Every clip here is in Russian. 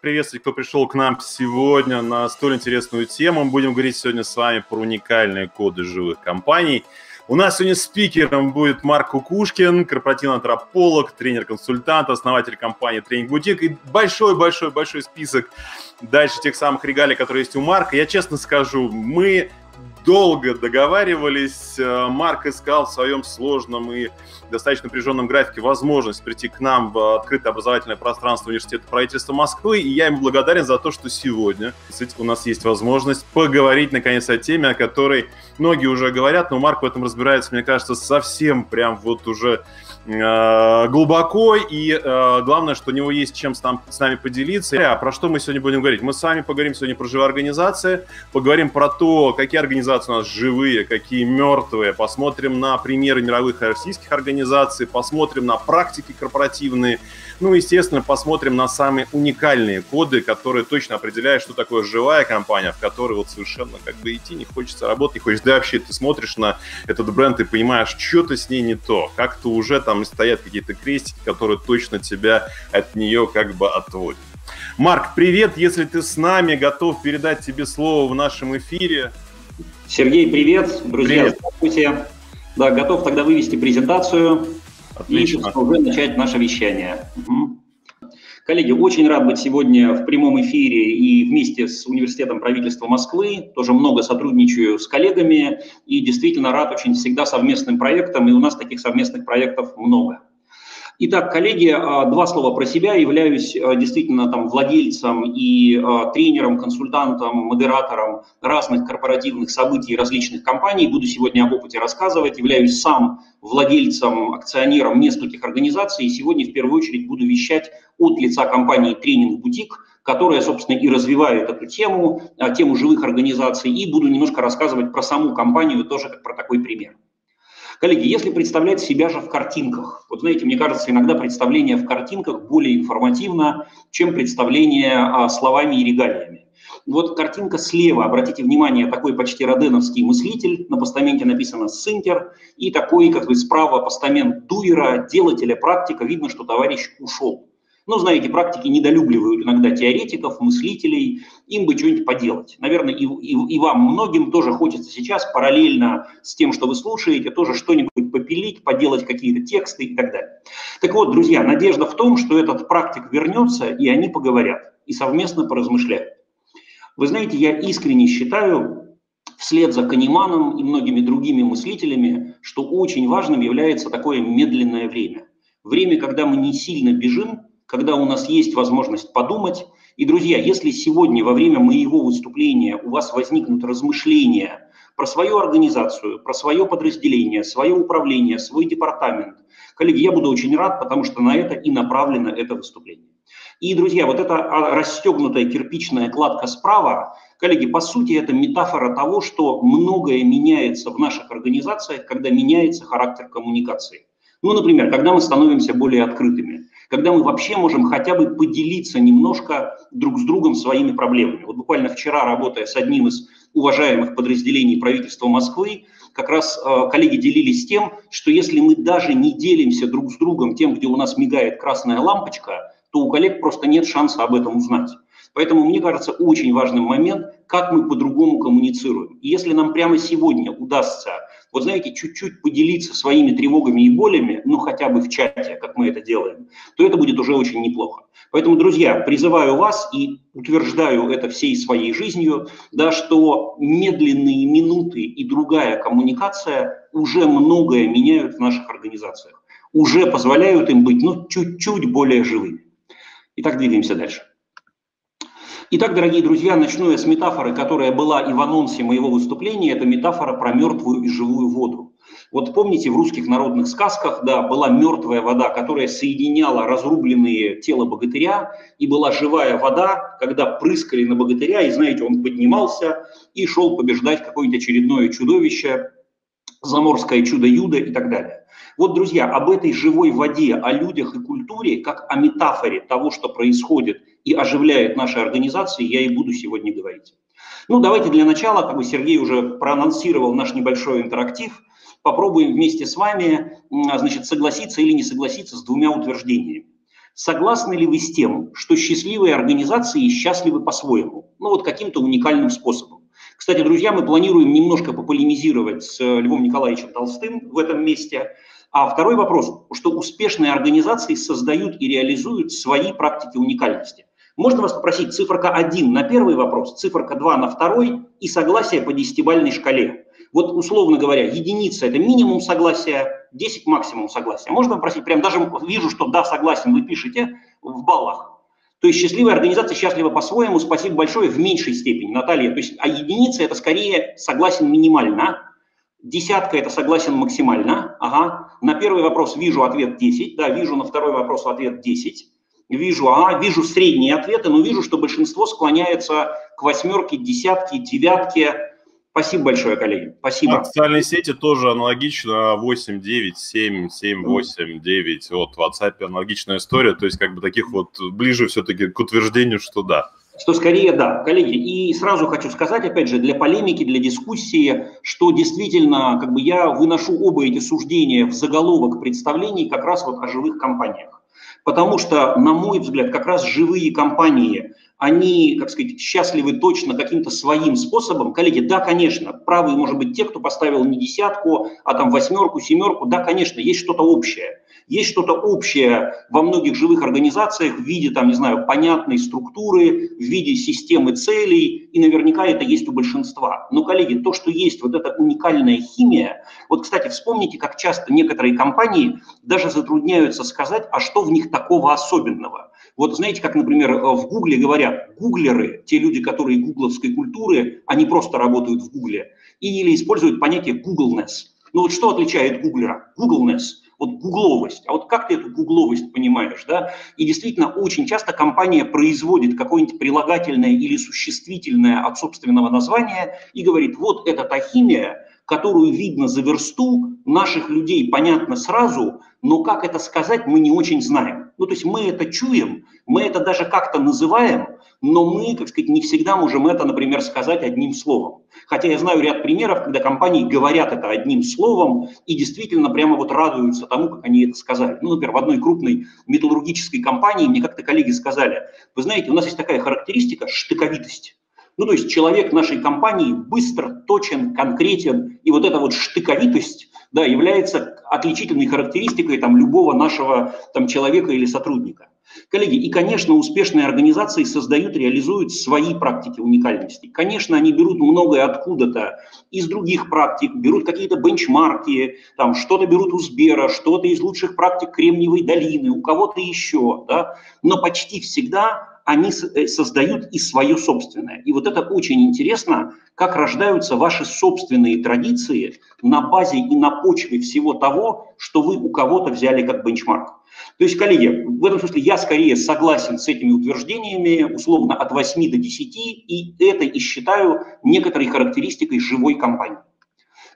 приветствовать, кто пришел к нам сегодня на столь интересную тему. Мы будем говорить сегодня с вами про уникальные коды живых компаний. У нас сегодня спикером будет Марк Кукушкин, корпоративный антрополог, тренер-консультант, основатель компании Тренинг Бутик и большой-большой-большой список дальше тех самых регалий, которые есть у Марка. Я честно скажу, мы долго договаривались. Э, Марк искал в своем сложном и достаточно напряженном графике возможность прийти к нам в открытое образовательное пространство Университета правительства Москвы. И я ему благодарен за то, что сегодня у нас есть возможность поговорить, наконец, о теме, о которой многие уже говорят, но Марк в этом разбирается, мне кажется, совсем прям вот уже глубоко, и э, главное, что у него есть чем с, там, с нами поделиться. А про что мы сегодня будем говорить? Мы с вами поговорим сегодня про живые организации, поговорим про то, какие организации у нас живые, какие мертвые, посмотрим на примеры мировых и российских организаций, посмотрим на практики корпоративные, ну, естественно, посмотрим на самые уникальные коды, которые точно определяют, что такое живая компания, в которой вот совершенно как бы идти не хочется работать, не хочется. Да вообще ты смотришь на этот бренд и понимаешь, что-то с ней не то, как-то уже там стоят какие-то крестики, которые точно тебя от нее как бы отводят. Марк, привет, если ты с нами, готов передать тебе слово в нашем эфире. Сергей, привет. Друзья, привет. здравствуйте. Да, готов тогда вывести презентацию. Отлично. И уже начать наше вещание. Коллеги, очень рад быть сегодня в прямом эфире и вместе с Университетом правительства Москвы. Тоже много сотрудничаю с коллегами и действительно рад очень всегда совместным проектам, и у нас таких совместных проектов много. Итак, коллеги, а, два слова про себя. Являюсь а, действительно там владельцем и а, тренером, консультантом, модератором разных корпоративных событий различных компаний. Буду сегодня об опыте рассказывать. Являюсь сам владельцем, акционером нескольких организаций. И сегодня в первую очередь буду вещать от лица компании «Тренинг Бутик», которая, собственно, и развивает эту тему, тему живых организаций. И буду немножко рассказывать про саму компанию, тоже как про такой пример. Коллеги, если представлять себя же в картинках, вот знаете, мне кажется, иногда представление в картинках более информативно, чем представление а, словами и регалиями. Вот картинка слева, обратите внимание, такой почти роденовский мыслитель, на постаменте написано «Синтер», и такой, как бы справа постамент дуера, делателя, практика, видно, что товарищ ушел. Но, знаете, практики недолюбливают иногда теоретиков, мыслителей, им бы что-нибудь поделать. Наверное, и, и, и вам многим тоже хочется сейчас параллельно с тем, что вы слушаете, тоже что-нибудь попилить, поделать какие-то тексты и так далее. Так вот, друзья, надежда в том, что этот практик вернется, и они поговорят, и совместно поразмышляют. Вы знаете, я искренне считаю, вслед за Канеманом и многими другими мыслителями, что очень важным является такое медленное время. Время, когда мы не сильно бежим, когда у нас есть возможность подумать. И, друзья, если сегодня во время моего выступления у вас возникнут размышления про свою организацию, про свое подразделение, свое управление, свой департамент, коллеги, я буду очень рад, потому что на это и направлено это выступление. И, друзья, вот эта а, расстегнутая кирпичная кладка справа, коллеги, по сути, это метафора того, что многое меняется в наших организациях, когда меняется характер коммуникации. Ну, например, когда мы становимся более открытыми, когда мы вообще можем хотя бы поделиться немножко друг с другом своими проблемами. Вот буквально вчера, работая с одним из уважаемых подразделений правительства Москвы, как раз э, коллеги делились тем, что если мы даже не делимся друг с другом тем, где у нас мигает красная лампочка, то у коллег просто нет шанса об этом узнать. Поэтому, мне кажется, очень важным момент, как мы по-другому коммуницируем. И если нам прямо сегодня удастся, вот знаете, чуть-чуть поделиться своими тревогами и болями, ну хотя бы в чате, как мы это делаем, то это будет уже очень неплохо. Поэтому, друзья, призываю вас и утверждаю это всей своей жизнью, да, что медленные минуты и другая коммуникация уже многое меняют в наших организациях, уже позволяют им быть ну, чуть-чуть более живыми. Итак, двигаемся дальше. Итак, дорогие друзья, начну я с метафоры, которая была и в анонсе моего выступления. Это метафора про мертвую и живую воду. Вот помните, в русских народных сказках, да, была мертвая вода, которая соединяла разрубленные тела богатыря, и была живая вода, когда прыскали на богатыря, и, знаете, он поднимался и шел побеждать какое-нибудь очередное чудовище, заморское чудо-юдо и так далее. Вот, друзья, об этой живой воде, о людях и культуре, как о метафоре того, что происходит и оживляет наши организации, я и буду сегодня говорить. Ну, давайте для начала, как бы Сергей уже проанонсировал наш небольшой интерактив, попробуем вместе с вами, значит, согласиться или не согласиться с двумя утверждениями. Согласны ли вы с тем, что счастливые организации счастливы по-своему? Ну вот каким-то уникальным способом. Кстати, друзья, мы планируем немножко пополемизировать с Львом Николаевичем Толстым в этом месте. А второй вопрос, что успешные организации создают и реализуют свои практики уникальности. Можно вас попросить циферка 1 на первый вопрос, циферка 2 на второй и согласие по десятибальной шкале. Вот условно говоря, единица – это минимум согласия, 10 максимум согласия. Можно попросить, прям даже вижу, что да, согласен, вы пишете в баллах. То есть счастливая организация счастлива по-своему, спасибо большое, в меньшей степени, Наталья. То есть, а единица – это скорее согласен минимально, десятка – это согласен максимально. Ага. На первый вопрос вижу ответ 10, да, вижу на второй вопрос ответ 10 вижу, ага, вижу средние ответы, но вижу, что большинство склоняется к восьмерке, десятке, девятке. Спасибо большое, коллеги. Спасибо. А социальные сети тоже аналогично 8, 9, 7, 7, 8, 9. Вот в WhatsApp аналогичная история. То есть как бы таких вот ближе все-таки к утверждению, что да. Что скорее да, коллеги. И сразу хочу сказать, опять же, для полемики, для дискуссии, что действительно как бы я выношу оба эти суждения в заголовок представлений как раз вот о живых компаниях. Потому что, на мой взгляд, как раз живые компании, они, как сказать, счастливы точно каким-то своим способом. Коллеги, да, конечно, правы, может быть, те, кто поставил не десятку, а там восьмерку, семерку, да, конечно, есть что-то общее. Есть что-то общее во многих живых организациях в виде, там, не знаю, понятной структуры, в виде системы целей, и наверняка это есть у большинства. Но, коллеги, то, что есть вот эта уникальная химия, вот, кстати, вспомните, как часто некоторые компании даже затрудняются сказать, а что в них такого особенного. Вот знаете, как, например, в Гугле говорят, гуглеры, те люди, которые гугловской культуры, они просто работают в Гугле, или используют понятие Googleness. Ну вот что отличает гуглера? Googleness – вот гугловость. А вот как ты эту гугловость понимаешь, да? И действительно, очень часто компания производит какое-нибудь прилагательное или существительное от собственного названия и говорит, вот это та химия, которую видно за версту, наших людей понятно сразу, но как это сказать, мы не очень знаем. Ну, то есть мы это чуем, мы это даже как-то называем, но мы, как сказать, не всегда можем это, например, сказать одним словом. Хотя я знаю ряд примеров, когда компании говорят это одним словом и действительно прямо вот радуются тому, как они это сказали. Ну, например, в одной крупной металлургической компании мне как-то коллеги сказали, вы знаете, у нас есть такая характеристика – штыковитость. Ну, то есть человек нашей компании быстро, точен, конкретен, и вот эта вот штыковитость да, является отличительной характеристикой там, любого нашего там, человека или сотрудника. Коллеги, и, конечно, успешные организации создают, реализуют свои практики уникальности. Конечно, они берут многое откуда-то из других практик, берут какие-то бенчмарки, там что-то берут у Сбера, что-то из лучших практик Кремниевой долины, у кого-то еще, да, но почти всегда они э, создают и свое собственное. И вот это очень интересно, как рождаются ваши собственные традиции на базе и на почве всего того, что вы у кого-то взяли как бенчмарк. То есть, коллеги, в этом смысле я скорее согласен с этими утверждениями, условно от 8 до 10, и это и считаю некоторой характеристикой живой компании.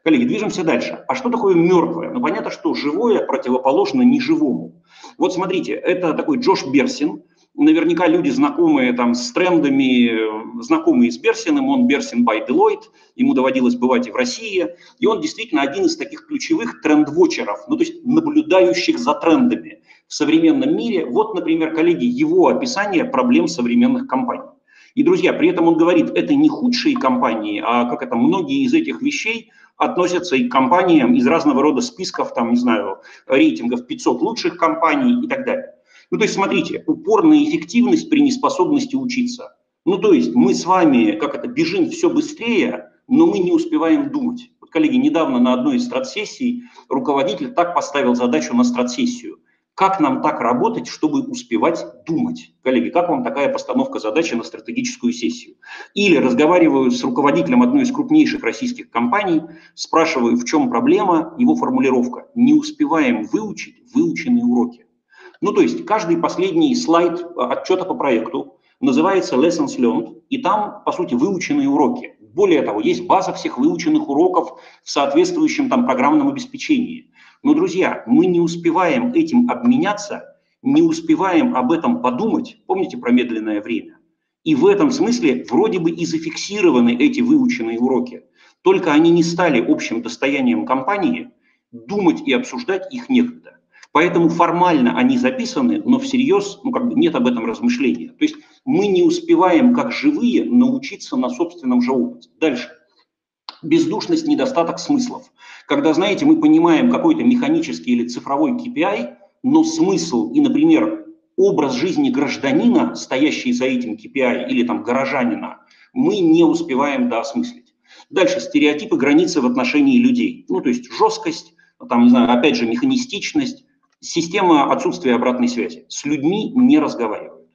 Коллеги, движемся дальше. А что такое мертвое? Ну, понятно, что живое противоположно неживому. Вот смотрите, это такой Джош Берсин, наверняка люди, знакомые там с трендами, знакомые с Берсиным, он Берсин by Deloitte, ему доводилось бывать и в России, и он действительно один из таких ключевых тренд-вотчеров, ну то есть наблюдающих за трендами в современном мире. Вот, например, коллеги, его описание проблем современных компаний. И, друзья, при этом он говорит, это не худшие компании, а как это, многие из этих вещей относятся и к компаниям из разного рода списков, там, не знаю, рейтингов 500 лучших компаний и так далее. Ну, то есть, смотрите, упорная эффективность при неспособности учиться. Ну, то есть, мы с вами, как это, бежим все быстрее, но мы не успеваем думать. Вот, коллеги, недавно на одной из стратсессий руководитель так поставил задачу на стратсессию. Как нам так работать, чтобы успевать думать? Коллеги, как вам такая постановка задачи на стратегическую сессию? Или разговариваю с руководителем одной из крупнейших российских компаний, спрашиваю, в чем проблема, его формулировка. Не успеваем выучить выученные уроки. Ну, то есть каждый последний слайд отчета по проекту называется Lessons Learned, и там, по сути, выученные уроки. Более того, есть база всех выученных уроков в соответствующем там программном обеспечении. Но, друзья, мы не успеваем этим обменяться, не успеваем об этом подумать, помните про медленное время? И в этом смысле вроде бы и зафиксированы эти выученные уроки, только они не стали общим достоянием компании, думать и обсуждать их некогда. Поэтому формально они записаны, но всерьез ну, как бы нет об этом размышления. То есть мы не успеваем, как живые, научиться на собственном же опыте. Дальше. Бездушность, недостаток смыслов. Когда, знаете, мы понимаем какой-то механический или цифровой KPI, но смысл и, например, образ жизни гражданина, стоящий за этим KPI, или там горожанина, мы не успеваем доосмыслить. Дальше стереотипы, границы в отношении людей. Ну, то есть жесткость, там, не знаю, опять же, механистичность, система отсутствия обратной связи. С людьми не разговаривают.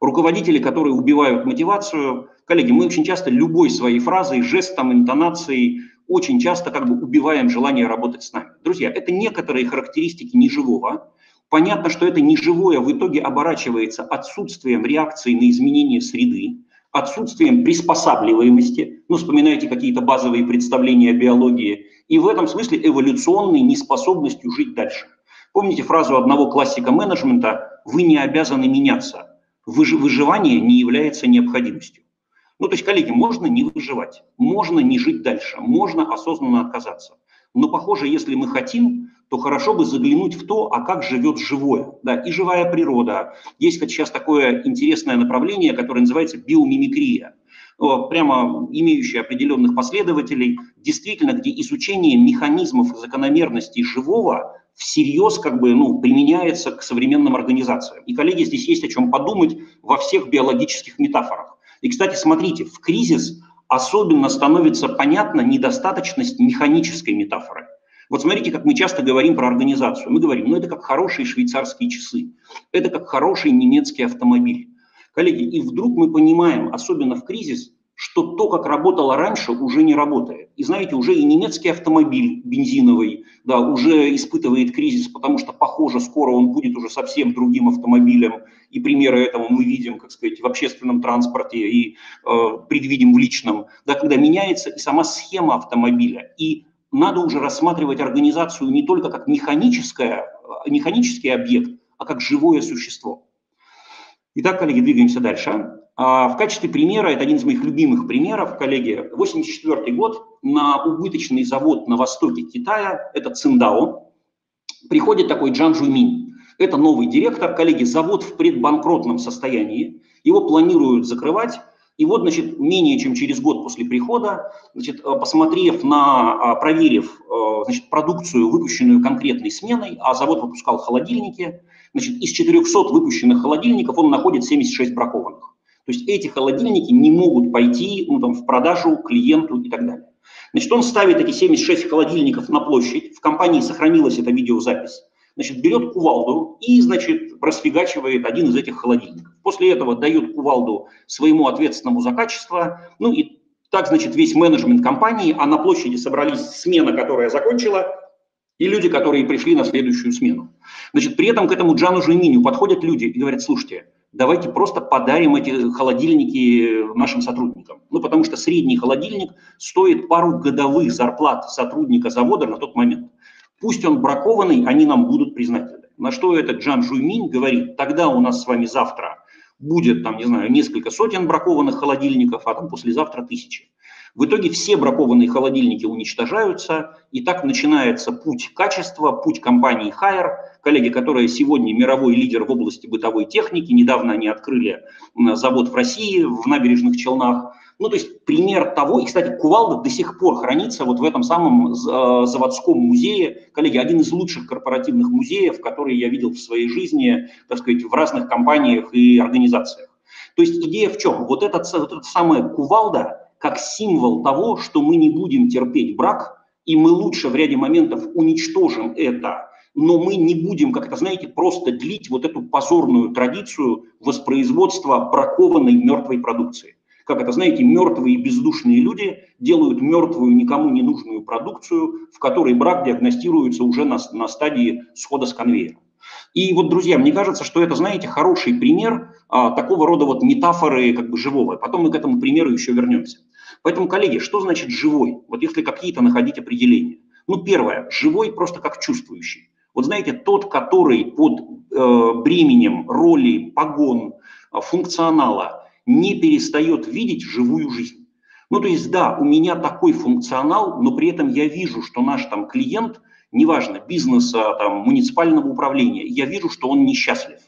Руководители, которые убивают мотивацию, коллеги, мы очень часто любой своей фразой, жестом, интонацией очень часто как бы убиваем желание работать с нами. Друзья, это некоторые характеристики неживого. Понятно, что это неживое в итоге оборачивается отсутствием реакции на изменения среды, отсутствием приспосабливаемости, ну, вспоминайте какие-то базовые представления о биологии, и в этом смысле эволюционной неспособностью жить дальше. Помните фразу одного классика менеджмента «Вы не обязаны меняться, выживание не является необходимостью». Ну, то есть, коллеги, можно не выживать, можно не жить дальше, можно осознанно отказаться. Но, похоже, если мы хотим, то хорошо бы заглянуть в то, а как живет живое, да, и живая природа. Есть как сейчас такое интересное направление, которое называется биомимикрия, прямо имеющее определенных последователей, действительно, где изучение механизмов и закономерностей живого всерьез как бы, ну, применяется к современным организациям. И, коллеги, здесь есть о чем подумать во всех биологических метафорах. И, кстати, смотрите, в кризис особенно становится понятна недостаточность механической метафоры. Вот смотрите, как мы часто говорим про организацию. Мы говорим, ну это как хорошие швейцарские часы, это как хороший немецкий автомобиль. Коллеги, и вдруг мы понимаем, особенно в кризис, что то, как работало раньше, уже не работает. И знаете, уже и немецкий автомобиль бензиновый, да, уже испытывает кризис, потому что, похоже, скоро он будет уже совсем другим автомобилем. И примеры этого мы видим, как сказать, в общественном транспорте и э, предвидим в личном, да, когда меняется и сама схема автомобиля. И надо уже рассматривать организацию не только как механическое, э, механический объект, а как живое существо. Итак, коллеги, двигаемся дальше. А, в качестве примера, это один из моих любимых примеров, коллеги, 84 год, на убыточный завод на востоке Китая, это Циндао, приходит такой Джан Жуйминь. Это новый директор, коллеги, завод в предбанкротном состоянии, его планируют закрывать, и вот, значит, менее чем через год после прихода, значит, э, посмотрев на, а, проверив, э, значит, продукцию, выпущенную конкретной сменой, а завод выпускал холодильники, значит, из 400 выпущенных холодильников он находит 76 бракованных. То есть эти холодильники не могут пойти ну, там, в продажу клиенту и так далее. Значит, он ставит эти 76 холодильников на площадь, в компании сохранилась эта видеозапись, значит, берет кувалду и, значит, расфигачивает один из этих холодильников. После этого дает кувалду своему ответственному за качество, ну и так, значит, весь менеджмент компании, а на площади собрались смена, которая закончила, и люди, которые пришли на следующую смену. Значит, при этом к этому Джану Жеминю подходят люди и говорят, слушайте, давайте просто подарим эти холодильники нашим сотрудникам. Ну, потому что средний холодильник стоит пару годовых зарплат сотрудника завода на тот момент. Пусть он бракованный, они нам будут признательны. На что этот Джан Жуйминь говорит, тогда у нас с вами завтра будет, там, не знаю, несколько сотен бракованных холодильников, а там послезавтра тысячи. В итоге все бракованные холодильники уничтожаются, и так начинается путь качества, путь компании Hire, коллеги, которая сегодня мировой лидер в области бытовой техники. Недавно они открыли завод в России, в набережных Челнах. Ну, то есть пример того, и, кстати, кувалда до сих пор хранится вот в этом самом э, заводском музее. Коллеги, один из лучших корпоративных музеев, который я видел в своей жизни, так сказать, в разных компаниях и организациях. То есть идея в чем? Вот эта, вот эта самая кувалда как символ того, что мы не будем терпеть брак, и мы лучше в ряде моментов уничтожим это но мы не будем, как это знаете, просто длить вот эту позорную традицию воспроизводства бракованной мертвой продукции. Как это, знаете, мертвые и бездушные люди делают мертвую, никому не нужную продукцию, в которой брак диагностируется уже на, на стадии схода с конвейера. И вот, друзья, мне кажется, что это, знаете, хороший пример а, такого рода вот метафоры как бы живого. Потом мы к этому примеру еще вернемся. Поэтому, коллеги, что значит живой? Вот если какие-то находить определения. Ну, первое, живой просто как чувствующий. Вот знаете, тот, который под э, бременем роли, погон, э, функционала не перестает видеть живую жизнь. Ну, то есть, да, у меня такой функционал, но при этом я вижу, что наш там клиент неважно, бизнеса, там, муниципального управления, я вижу, что он несчастлив.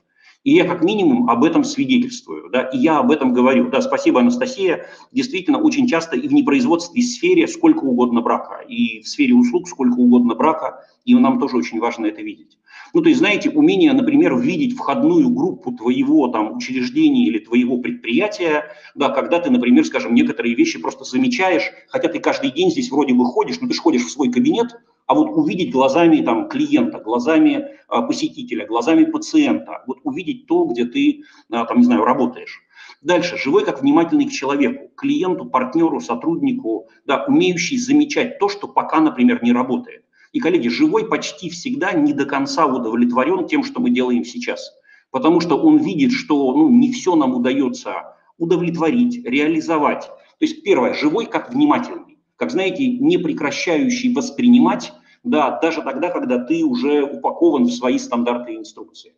И я как минимум об этом свидетельствую, да, и я об этом говорю. Да, спасибо, Анастасия. Действительно, очень часто и в непроизводственной сфере сколько угодно брака, и в сфере услуг сколько угодно брака, и нам тоже очень важно это видеть. Ну, то есть, знаете, умение, например, видеть входную группу твоего там учреждения или твоего предприятия, да, когда ты, например, скажем, некоторые вещи просто замечаешь, хотя ты каждый день здесь вроде бы ходишь, но ты же ходишь в свой кабинет, а вот увидеть глазами там, клиента, глазами а, посетителя, глазами пациента, вот увидеть то, где ты, а, там, не знаю, работаешь. Дальше, живой как внимательный к человеку, клиенту, партнеру, сотруднику, да, умеющий замечать то, что пока, например, не работает. И, коллеги, живой почти всегда не до конца удовлетворен тем, что мы делаем сейчас. Потому что он видит, что ну, не все нам удается удовлетворить, реализовать. То есть первое, живой как внимательный как, знаете, не прекращающий воспринимать, да, даже тогда, когда ты уже упакован в свои стандарты и инструкции.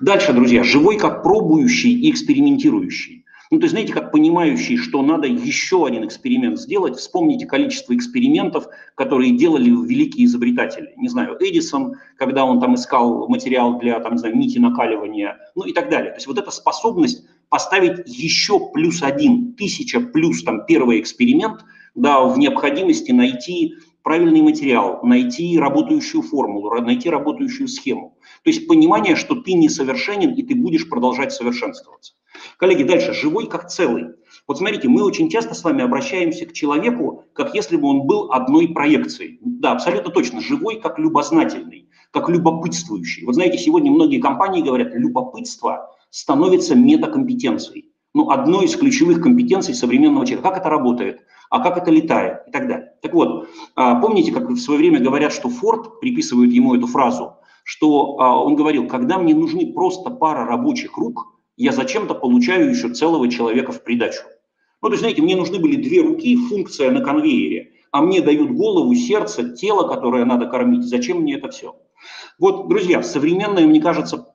Дальше, друзья, живой как пробующий и экспериментирующий. Ну, то есть, знаете, как понимающий, что надо еще один эксперимент сделать. Вспомните количество экспериментов, которые делали великие изобретатели. Не знаю, Эдисон, когда он там искал материал для, там, не знаю, нити накаливания, ну и так далее. То есть вот эта способность поставить еще плюс один, тысяча плюс там первый эксперимент – да, в необходимости найти правильный материал, найти работающую формулу, найти работающую схему. То есть понимание, что ты несовершенен и ты будешь продолжать совершенствоваться. Коллеги, дальше, живой как целый. Вот смотрите, мы очень часто с вами обращаемся к человеку, как если бы он был одной проекцией. Да, абсолютно точно, живой как любознательный, как любопытствующий. Вот знаете, сегодня многие компании говорят, любопытство становится метакомпетенцией. Ну, одной из ключевых компетенций современного человека. Как это работает? А как это летает и так далее. Так вот, а, помните, как в свое время говорят, что Форд, приписывают ему эту фразу, что а, он говорил, когда мне нужны просто пара рабочих рук, я зачем-то получаю еще целого человека в придачу. Ну, то есть, знаете, мне нужны были две руки, функция на конвейере, а мне дают голову, сердце, тело, которое надо кормить. Зачем мне это все? Вот, друзья, современное, мне кажется,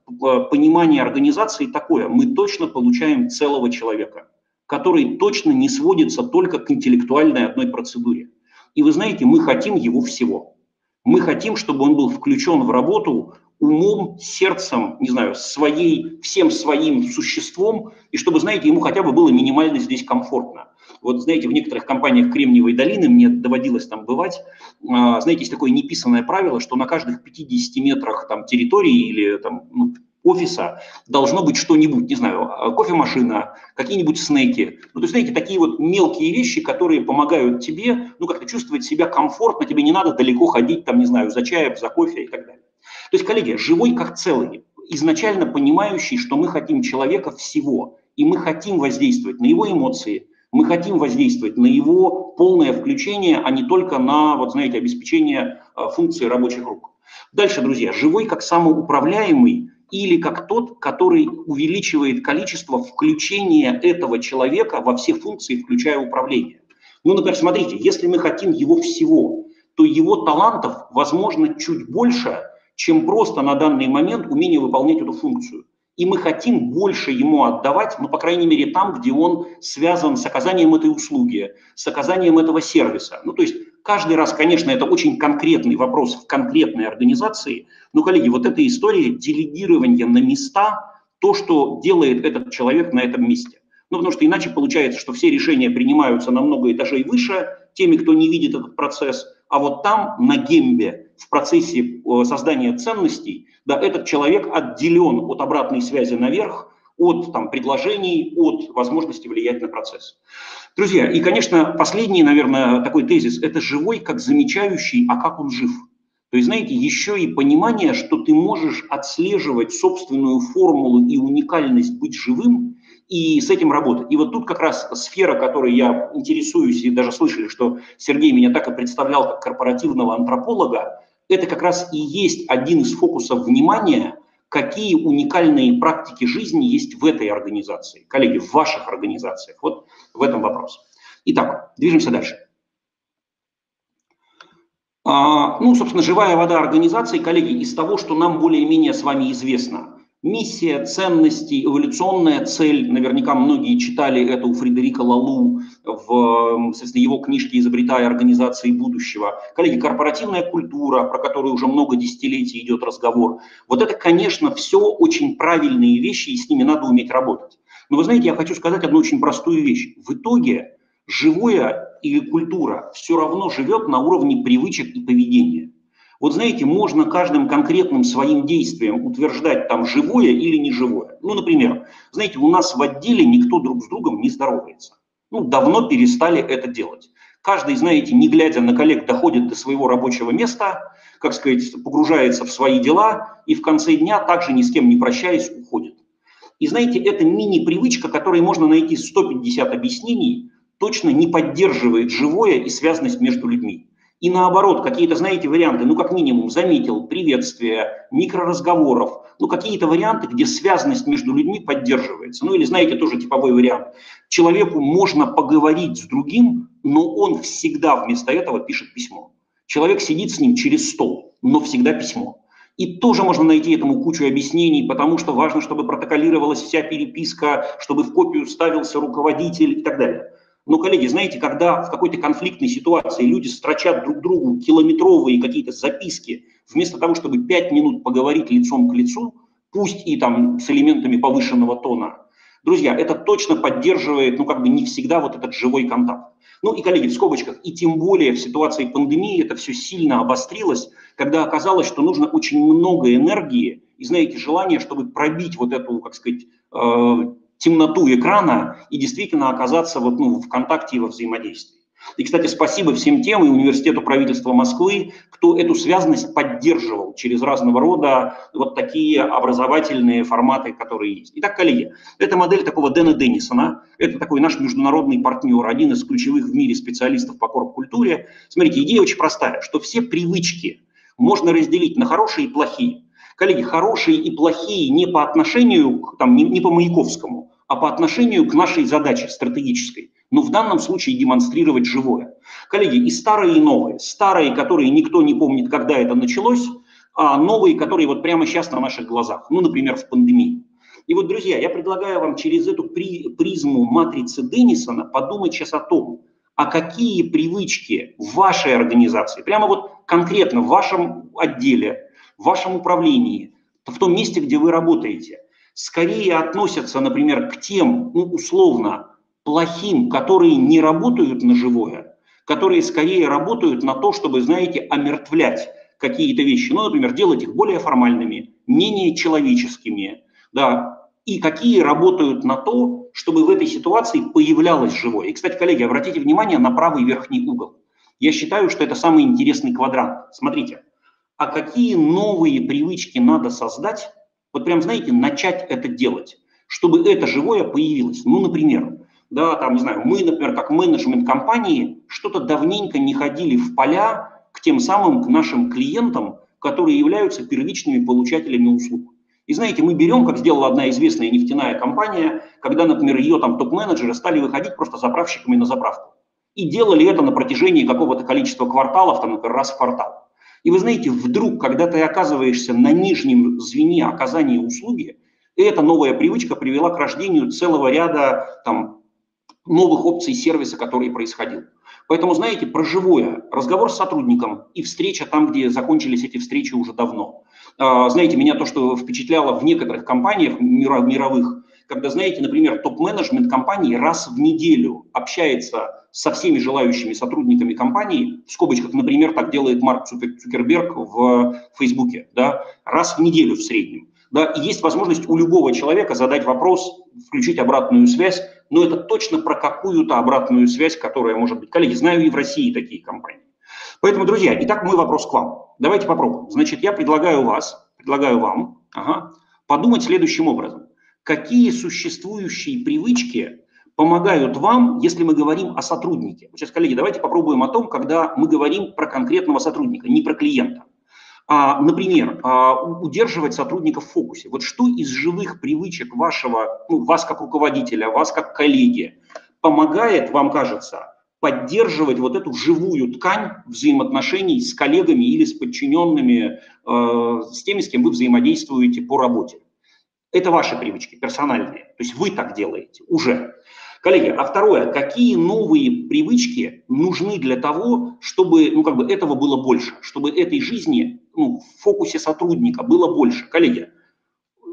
понимание организации такое. Мы точно получаем целого человека который точно не сводится только к интеллектуальной одной процедуре. И вы знаете, мы хотим его всего. Мы хотим, чтобы он был включен в работу умом, сердцем, не знаю, своей, всем своим существом, и чтобы, знаете, ему хотя бы было минимально здесь комфортно. Вот, знаете, в некоторых компаниях Кремниевой долины, мне доводилось там бывать, а, знаете, есть такое неписанное правило, что на каждых 50 метрах там территории или там, ну, офиса должно быть что-нибудь, не знаю, а, кофемашина, какие-нибудь снеки. Ну, то есть, знаете, такие вот мелкие вещи, которые помогают тебе, ну, как-то чувствовать себя комфортно, тебе не надо далеко ходить, там, не знаю, за чаем, за кофе и так далее. То есть, коллеги, живой как целый, изначально понимающий, что мы хотим человека всего, и мы хотим воздействовать на его эмоции, мы хотим воздействовать на его полное включение, а не только на, вот знаете, обеспечение а, функции рабочих рук. Дальше, друзья, живой как самоуправляемый, или как тот, который увеличивает количество включения этого человека во все функции, включая управление. Ну, например, смотрите, если мы хотим его всего, то его талантов, возможно, чуть больше, чем просто на данный момент умение выполнять эту функцию. И мы хотим больше ему отдавать, ну, по крайней мере, там, где он связан с оказанием этой услуги, с оказанием этого сервиса. Ну, то есть Каждый раз, конечно, это очень конкретный вопрос в конкретной организации, но, коллеги, вот эта история делегирования на места, то, что делает этот человек на этом месте. Ну, потому что иначе получается, что все решения принимаются на много этажей выше, теми, кто не видит этот процесс, а вот там, на гембе, в процессе э, создания ценностей, да, этот человек отделен от обратной связи наверх, от там, предложений, от возможности влиять на процесс. Друзья, и, конечно, последний, наверное, такой тезис – это живой как замечающий, а как он жив. То есть, знаете, еще и понимание, что ты можешь отслеживать собственную формулу и уникальность быть живым, и с этим работать. И вот тут как раз сфера, которой я интересуюсь, и даже слышали, что Сергей меня так и представлял как корпоративного антрополога, это как раз и есть один из фокусов внимания – какие уникальные практики жизни есть в этой организации, коллеги, в ваших организациях. Вот в этом вопрос. Итак, движемся дальше. А, ну, собственно, живая вода организации, коллеги, из того, что нам более-менее с вами известно. Миссия, ценности, эволюционная цель. Наверняка многие читали это у Фредерика Лалу в соответственно, его книжке «Изобретая организации будущего». Коллеги, корпоративная культура, про которую уже много десятилетий идет разговор. Вот это, конечно, все очень правильные вещи, и с ними надо уметь работать. Но вы знаете, я хочу сказать одну очень простую вещь. В итоге живое или культура все равно живет на уровне привычек и поведения. Вот знаете, можно каждым конкретным своим действием утверждать там живое или неживое. Ну, например, знаете, у нас в отделе никто друг с другом не здоровается. Ну, давно перестали это делать. Каждый, знаете, не глядя на коллег, доходит до своего рабочего места, как сказать, погружается в свои дела и в конце дня также ни с кем не прощаясь уходит. И знаете, это мини-привычка, которой можно найти 150 объяснений, точно не поддерживает живое и связанность между людьми. И наоборот, какие-то, знаете, варианты, ну, как минимум, заметил, приветствия, микроразговоров, ну, какие-то варианты, где связанность между людьми поддерживается. Ну, или, знаете, тоже типовой вариант. Человеку можно поговорить с другим, но он всегда вместо этого пишет письмо. Человек сидит с ним через стол, но всегда письмо. И тоже можно найти этому кучу объяснений, потому что важно, чтобы протоколировалась вся переписка, чтобы в копию ставился руководитель и так далее. Но, коллеги, знаете, когда в какой-то конфликтной ситуации люди строчат друг другу километровые какие-то записки, вместо того, чтобы пять минут поговорить лицом к лицу, пусть и там с элементами повышенного тона, друзья, это точно поддерживает, ну, как бы не всегда вот этот живой контакт. Ну и, коллеги, в скобочках, и тем более в ситуации пандемии это все сильно обострилось, когда оказалось, что нужно очень много энергии и, знаете, желания, чтобы пробить вот эту, как сказать, э, темноту экрана и действительно оказаться вот, ну, в контакте и во взаимодействии. И, кстати, спасибо всем тем и Университету правительства Москвы, кто эту связанность поддерживал через разного рода вот такие образовательные форматы, которые есть. Итак, коллеги, это модель такого Дэна Деннисона. Это такой наш международный партнер, один из ключевых в мире специалистов по корп-культуре. Смотрите, идея очень простая, что все привычки можно разделить на хорошие и плохие. Коллеги, хорошие и плохие не по отношению, там, не, не по Маяковскому, а по отношению к нашей задаче стратегической. Но в данном случае демонстрировать живое. Коллеги, и старые, и новые. Старые, которые никто не помнит, когда это началось, а новые, которые вот прямо сейчас на наших глазах. Ну, например, в пандемии. И вот, друзья, я предлагаю вам через эту при, призму матрицы Деннисона подумать сейчас о том, а какие привычки в вашей организации, прямо вот конкретно в вашем отделе, в вашем управлении, в том месте, где вы работаете, скорее относятся, например, к тем, ну, условно, плохим, которые не работают на живое, которые скорее работают на то, чтобы, знаете, омертвлять какие-то вещи, ну, например, делать их более формальными, менее человеческими, да, и какие работают на то, чтобы в этой ситуации появлялось живое. И, кстати, коллеги, обратите внимание на правый верхний угол. Я считаю, что это самый интересный квадрант. Смотрите, а какие новые привычки надо создать, вот прям, знаете, начать это делать, чтобы это живое появилось. Ну, например, да, там, не знаю, мы, например, как менеджмент компании, что-то давненько не ходили в поля к тем самым, к нашим клиентам, которые являются первичными получателями услуг. И знаете, мы берем, как сделала одна известная нефтяная компания, когда, например, ее там топ-менеджеры стали выходить просто заправщиками на заправку. И делали это на протяжении какого-то количества кварталов, там, например, раз в квартал. И вы знаете, вдруг, когда ты оказываешься на нижнем звене оказания услуги, эта новая привычка привела к рождению целого ряда там, новых опций сервиса, который происходил. Поэтому, знаете, про живое, разговор с сотрудником и встреча там, где закончились эти встречи уже давно. А, знаете, меня то, что впечатляло в некоторых компаниях мировых, когда, знаете, например, топ-менеджмент компании раз в неделю общается со всеми желающими сотрудниками компании, в скобочках, например, так делает Марк Цукерберг в Фейсбуке, да, раз в неделю в среднем. Да, и есть возможность у любого человека задать вопрос, включить обратную связь, но это точно про какую-то обратную связь, которая может быть. Коллеги, знаю и в России такие компании. Поэтому, друзья, итак, мой вопрос к вам. Давайте попробуем. Значит, я предлагаю вас, предлагаю вам ага, подумать следующим образом какие существующие привычки помогают вам, если мы говорим о сотруднике. Сейчас, коллеги, давайте попробуем о том, когда мы говорим про конкретного сотрудника, не про клиента. А, например, а, удерживать сотрудника в фокусе. Вот что из живых привычек вашего, ну, вас как руководителя, вас как коллеги, помогает, вам кажется, поддерживать вот эту живую ткань взаимоотношений с коллегами или с подчиненными, э, с теми, с кем вы взаимодействуете по работе. Это ваши привычки, персональные. То есть вы так делаете уже. Коллеги, а второе, какие новые привычки нужны для того, чтобы ну, как бы этого было больше, чтобы этой жизни ну, в фокусе сотрудника было больше? Коллеги,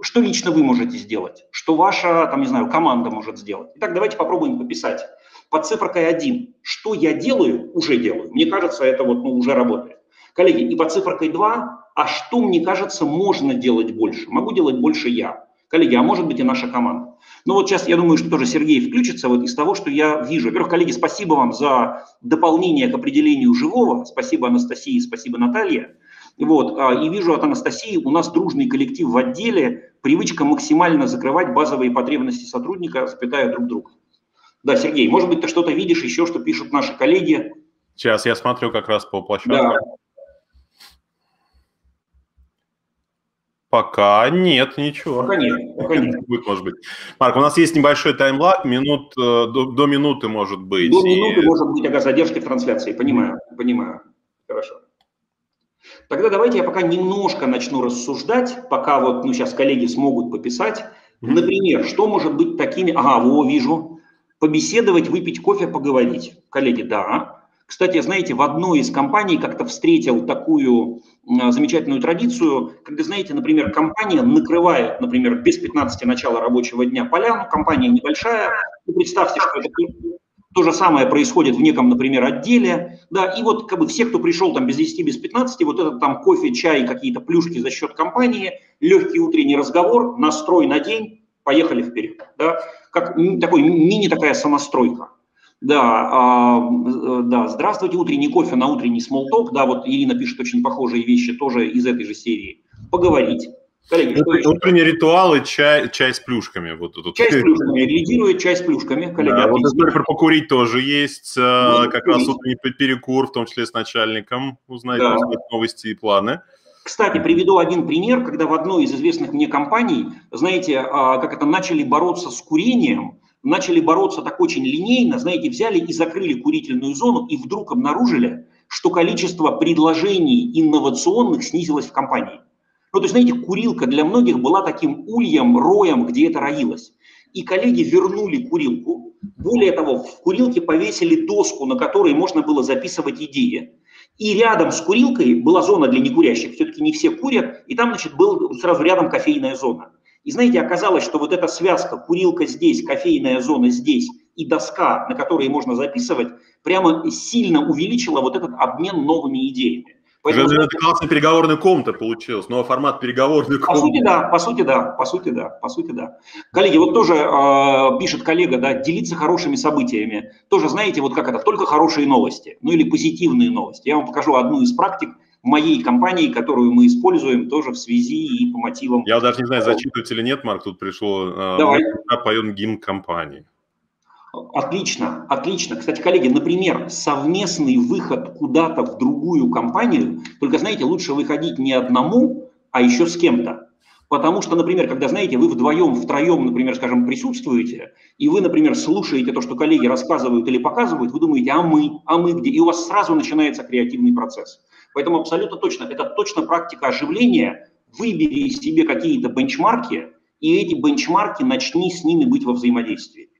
что лично вы можете сделать? Что ваша, там, не знаю, команда может сделать? Итак, давайте попробуем пописать. Под цифрой 1, что я делаю, уже делаю. Мне кажется, это вот ну, уже работает. Коллеги, и под цифрой 2, а что, мне кажется, можно делать больше? Могу делать больше я. Коллеги, а может быть и наша команда. Ну вот сейчас я думаю, что тоже Сергей включится вот из того, что я вижу. Во-первых, коллеги, спасибо вам за дополнение к определению живого. Спасибо Анастасии, спасибо Наталье. Вот, а, и вижу от Анастасии, у нас дружный коллектив в отделе, привычка максимально закрывать базовые потребности сотрудника, запятая друг друга. Да, Сергей, может быть, ты что-то видишь еще, что пишут наши коллеги? Сейчас я смотрю как раз по площадке. Да. Пока нет, ничего. Пока нет, пока нет. Будет, может быть. Марк, у нас есть небольшой таймлаг, минут, э, до, до минуты может быть. До минуты и... может быть, ага, задержки в трансляции, понимаю, понимаю. Хорошо. Тогда давайте я пока немножко начну рассуждать, пока вот, ну, сейчас коллеги смогут пописать. Например, что может быть такими... Ага, во, вижу. Побеседовать, выпить кофе, поговорить. Коллеги, да. Кстати, знаете, в одной из компаний как-то встретил такую замечательную традицию, когда, знаете, например, компания накрывает, например, без 15 начала рабочего дня поляну, компания небольшая, ну, представьте, что это то же самое происходит в неком, например, отделе, да, и вот как бы все, кто пришел там без 10, без 15, вот этот там кофе, чай, какие-то плюшки за счет компании, легкий утренний разговор, настрой на день, поехали вперед, да, как такой мини такая самостройка. Да, а, э, да, здравствуйте, утренний кофе на утренний смолток, да, вот Ирина пишет очень похожие вещи тоже из этой же серии. Поговорить. Коллеги, что Утренние ритуалы, чай, чай с плюшками. Вот тут. Чай с плюшками, лидирует чай с плюшками. Коллеги, да, вот история про покурить тоже есть, ну, как раз утренний перекур, в том числе с начальником, узнать да. новости и планы. Кстати, приведу один пример, когда в одной из известных мне компаний, знаете, а, как это начали бороться с курением, начали бороться так очень линейно, знаете, взяли и закрыли курительную зону и вдруг обнаружили, что количество предложений инновационных снизилось в компании. Ну, то есть, знаете, курилка для многих была таким ульем, роем, где это роилось. И коллеги вернули курилку. Более того, в курилке повесили доску, на которой можно было записывать идеи. И рядом с курилкой была зона для некурящих, все-таки не все курят, и там, значит, был сразу рядом кофейная зона. И знаете, оказалось, что вот эта связка, курилка здесь, кофейная зона здесь и доска, на которой можно записывать, прямо сильно увеличила вот этот обмен новыми идеями. Поэтому, это, это классная переговорная комната получилась, новый формат переговорной комнаты. По сути, да, по сути, да, по сути, да, по сути, да. Коллеги, вот тоже э, пишет коллега, да, делиться хорошими событиями. Тоже знаете, вот как это, только хорошие новости, ну или позитивные новости. Я вам покажу одну из практик, моей компании, которую мы используем тоже в связи и по мотивам. Я даже не знаю, зачитывать или нет, Марк, тут пришло. Э, Давай. Поем гимн компании. Отлично, отлично. Кстати, коллеги, например, совместный выход куда-то в другую компанию, только, знаете, лучше выходить не одному, а еще с кем-то. Потому что, например, когда, знаете, вы вдвоем, втроем, например, скажем, присутствуете, и вы, например, слушаете то, что коллеги рассказывают или показывают, вы думаете, а мы, а мы где? И у вас сразу начинается креативный процесс. Поэтому абсолютно точно, это точно практика оживления. Выбери себе какие-то бенчмарки, и эти бенчмарки начни с ними быть во взаимодействии.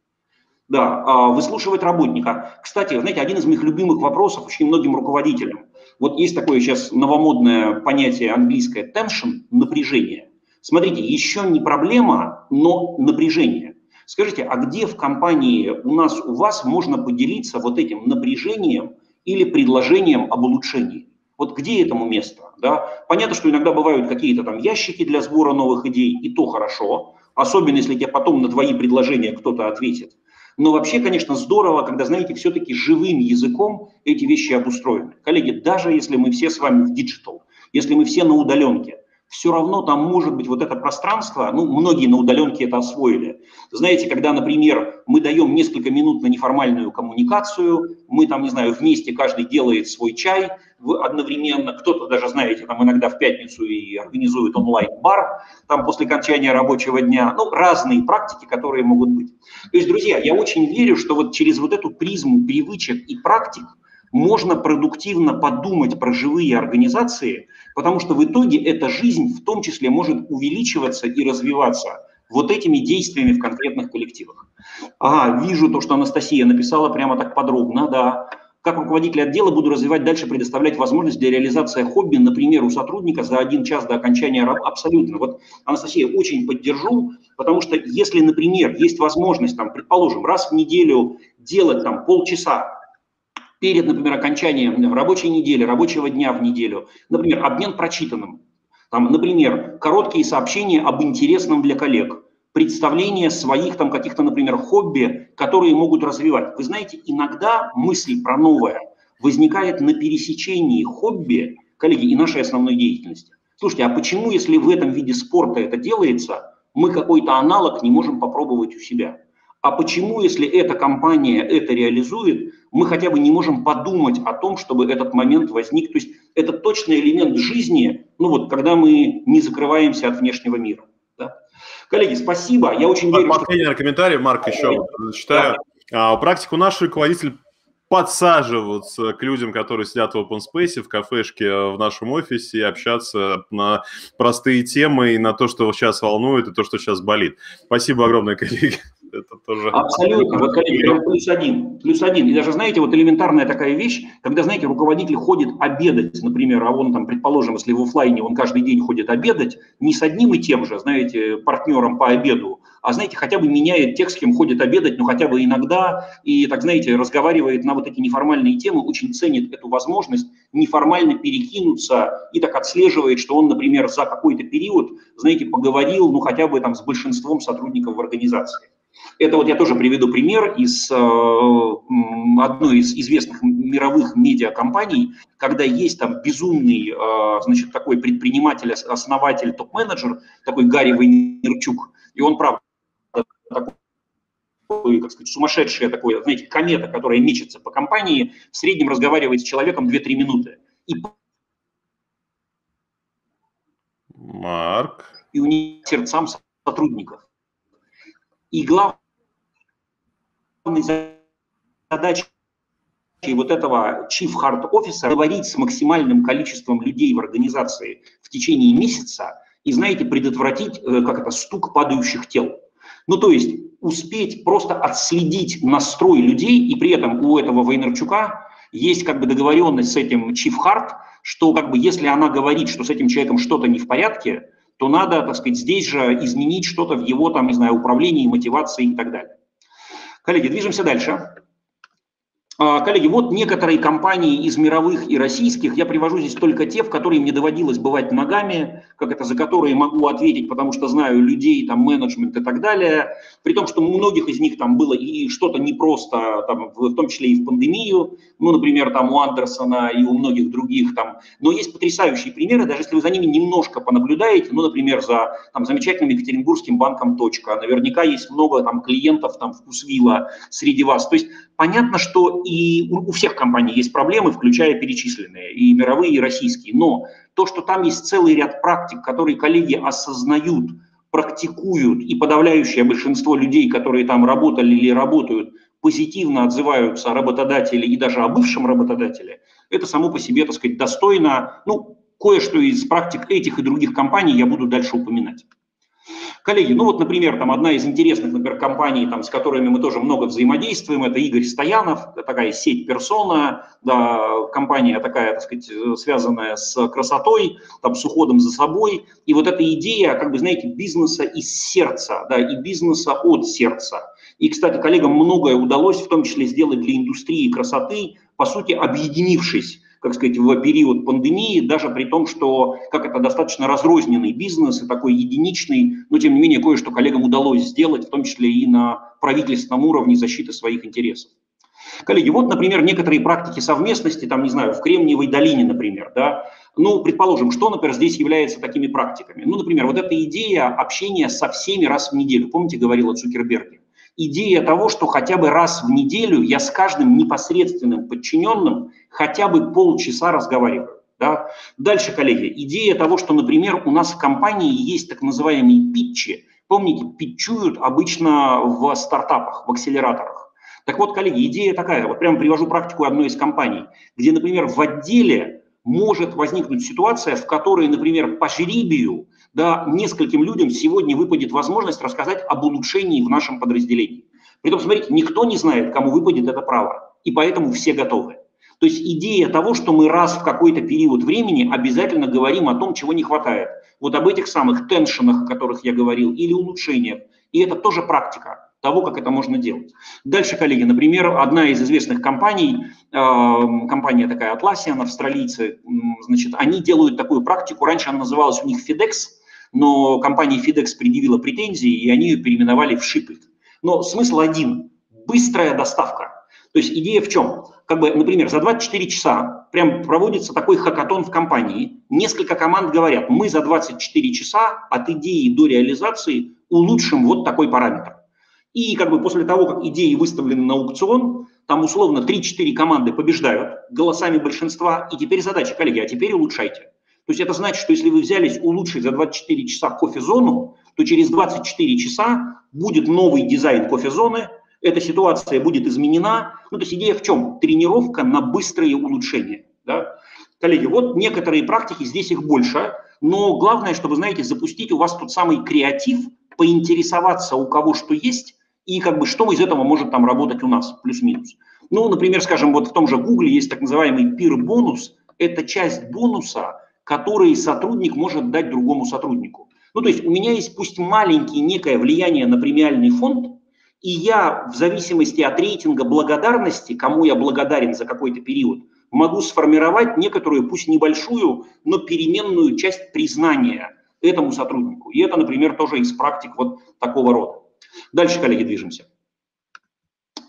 Да, а, выслушивать работника. Кстати, знаете, один из моих любимых вопросов очень многим руководителям. Вот есть такое сейчас новомодное понятие английское tension, напряжение. Смотрите, еще не проблема, но напряжение. Скажите, а где в компании у нас, у вас можно поделиться вот этим напряжением или предложением об улучшении? Вот где этому место? Да? Понятно, что иногда бывают какие-то там ящики для сбора новых идей, и то хорошо, особенно если тебе потом на твои предложения кто-то ответит. Но вообще, конечно, здорово, когда, знаете, все-таки живым языком эти вещи обустроены. Коллеги, даже если мы все с вами в digital, если мы все на удаленке, все равно там может быть вот это пространство, ну, многие на удаленке это освоили. Знаете, когда, например, мы даем несколько минут на неформальную коммуникацию, мы там, не знаю, вместе каждый делает свой чай одновременно, кто-то даже, знаете, там иногда в пятницу и организует онлайн-бар, там после окончания рабочего дня, ну, разные практики, которые могут быть. То есть, друзья, я очень верю, что вот через вот эту призму привычек и практик можно продуктивно подумать про живые организации, потому что в итоге эта жизнь в том числе может увеличиваться и развиваться вот этими действиями в конкретных коллективах. Ага, вижу то, что Анастасия написала прямо так подробно, да. Как руководитель отдела буду развивать дальше, предоставлять возможность для реализации хобби, например, у сотрудника за один час до окончания работы. Абсолютно. Вот, Анастасия, очень поддержу, потому что если, например, есть возможность, там, предположим, раз в неделю делать там полчаса перед, например, окончанием рабочей недели, рабочего дня в неделю, например, обмен прочитанным, там, например, короткие сообщения об интересном для коллег, представление своих там каких-то, например, хобби, которые могут развивать. Вы знаете, иногда мысль про новое возникает на пересечении хобби, коллеги, и нашей основной деятельности. Слушайте, а почему, если в этом виде спорта это делается, мы какой-то аналог не можем попробовать у себя? А почему, если эта компания это реализует, мы хотя бы не можем подумать о том, чтобы этот момент возник? То есть это точный элемент жизни, ну вот, когда мы не закрываемся от внешнего мира. Да? Коллеги, спасибо. Я очень верю. Последний что... комментарий, Марк, еще читаю. Да. А, практику наш руководитель подсаживаться к людям, которые сидят в open space, в кафешке в нашем офисе и общаться на простые темы и на то, что сейчас волнует и то, что сейчас болит. Спасибо огромное, коллеги это тоже... Абсолютно. Вот, коллеги, прям плюс один. Плюс один. И даже, знаете, вот элементарная такая вещь, когда, знаете, руководитель ходит обедать, например, а он там, предположим, если в офлайне он каждый день ходит обедать, не с одним и тем же, знаете, партнером по обеду, а, знаете, хотя бы меняет тех, с кем ходит обедать, ну, хотя бы иногда, и, так, знаете, разговаривает на вот эти неформальные темы, очень ценит эту возможность неформально перекинуться и так отслеживает, что он, например, за какой-то период, знаете, поговорил, ну, хотя бы там с большинством сотрудников в организации. Это вот я тоже приведу пример из э, одной из известных мировых медиакомпаний, когда есть там безумный, э, значит, такой предприниматель, основатель, топ-менеджер, такой Гарри Вайнерчук, и он, правда, такой, как сказать, сумасшедшая такой, знаете, комета, которая мечется по компании, в среднем разговаривает с человеком 2-3 минуты. И... Марк. И у них сердцам сотрудников. И главной задачей вот этого Chief Heart Officer говорить с максимальным количеством людей в организации в течение месяца и, знаете, предотвратить, э, как это, стук падающих тел. Ну, то есть успеть просто отследить настрой людей, и при этом у этого Вейнерчука есть как бы договоренность с этим Chief Heart, что как бы если она говорит, что с этим человеком что-то не в порядке, то надо, так сказать, здесь же изменить что-то в его, там, не знаю, управлении, мотивации и так далее. Коллеги, движемся дальше. А, коллеги, вот некоторые компании из мировых и российских, я привожу здесь только те, в которые мне доводилось бывать ногами, как это, за которые могу ответить, потому что знаю людей, там, менеджмент и так далее, при том, что у многих из них там было и что-то непросто, там, в, том числе и в пандемию, ну, например, там у Андерсона и у многих других там, но есть потрясающие примеры, даже если вы за ними немножко понаблюдаете, ну, например, за там, замечательным Екатеринбургским банком «Точка», наверняка есть много там клиентов там вкусвилла среди вас, то есть понятно, что и у, всех компаний есть проблемы, включая перечисленные, и мировые, и российские. Но то, что там есть целый ряд практик, которые коллеги осознают, практикуют, и подавляющее большинство людей, которые там работали или работают, позитивно отзываются о работодателе и даже о бывшем работодателе, это само по себе, так сказать, достойно, ну, кое-что из практик этих и других компаний я буду дальше упоминать. Коллеги, ну вот, например, там одна из интересных, например, компаний, там, с которыми мы тоже много взаимодействуем, это Игорь Стоянов, такая сеть персона, да, компания такая, так сказать, связанная с красотой, там, с уходом за собой. И вот эта идея, как бы, знаете, бизнеса из сердца, да, и бизнеса от сердца. И, кстати, коллегам многое удалось, в том числе сделать для индустрии красоты, по сути, объединившись как сказать, в период пандемии, даже при том, что, как это, достаточно разрозненный бизнес и такой единичный, но тем не менее кое-что коллегам удалось сделать, в том числе и на правительственном уровне защиты своих интересов. Коллеги, вот, например, некоторые практики совместности, там, не знаю, в Кремниевой долине, например, да, ну, предположим, что, например, здесь является такими практиками? Ну, например, вот эта идея общения со всеми раз в неделю, помните, говорила Цукерберге? Идея того, что хотя бы раз в неделю я с каждым непосредственным подчиненным хотя бы полчаса разговариваю. Да? Дальше, коллеги, идея того, что, например, у нас в компании есть так называемые питчи. Помните, питчуют обычно в стартапах, в акселераторах. Так вот, коллеги, идея такая, вот прямо привожу практику одной из компаний, где, например, в отделе может возникнуть ситуация, в которой, например, по жребию да, нескольким людям сегодня выпадет возможность рассказать об улучшении в нашем подразделении. Притом, смотрите, никто не знает, кому выпадет это право, и поэтому все готовы. То есть идея того, что мы раз в какой-то период времени обязательно говорим о том, чего не хватает. Вот об этих самых теншенах, о которых я говорил, или улучшениях. И это тоже практика того, как это можно делать. Дальше, коллеги, например, одна из известных компаний, э, компания такая Atlassian, австралийцы, значит, они делают такую практику, раньше она называлась у них FedEx, но компания FedEx предъявила претензии, и они ее переименовали в Shipit. Но смысл один – быстрая доставка. То есть идея в чем? Как бы, например, за 24 часа прям проводится такой хакатон в компании, несколько команд говорят, мы за 24 часа от идеи до реализации улучшим вот такой параметр. И как бы после того, как идеи выставлены на аукцион, там условно 3-4 команды побеждают голосами большинства, и теперь задача, коллеги, а теперь улучшайте. То есть это значит, что если вы взялись улучшить за 24 часа кофе-зону, то через 24 часа будет новый дизайн кофе-зоны, эта ситуация будет изменена. Ну, то есть идея в чем? Тренировка на быстрые улучшения. Да? Коллеги, вот некоторые практики, здесь их больше, но главное, чтобы, знаете, запустить у вас тот самый креатив, поинтересоваться у кого что есть, и как бы что из этого может там работать у нас, плюс-минус. Ну, например, скажем, вот в том же Google есть так называемый peer-бонус, это часть бонуса, который сотрудник может дать другому сотруднику. Ну, то есть у меня есть пусть маленький некое влияние на премиальный фонд, и я в зависимости от рейтинга благодарности, кому я благодарен за какой-то период, могу сформировать некоторую, пусть небольшую, но переменную часть признания этому сотруднику. И это, например, тоже из практик вот такого рода. Дальше, коллеги, движемся.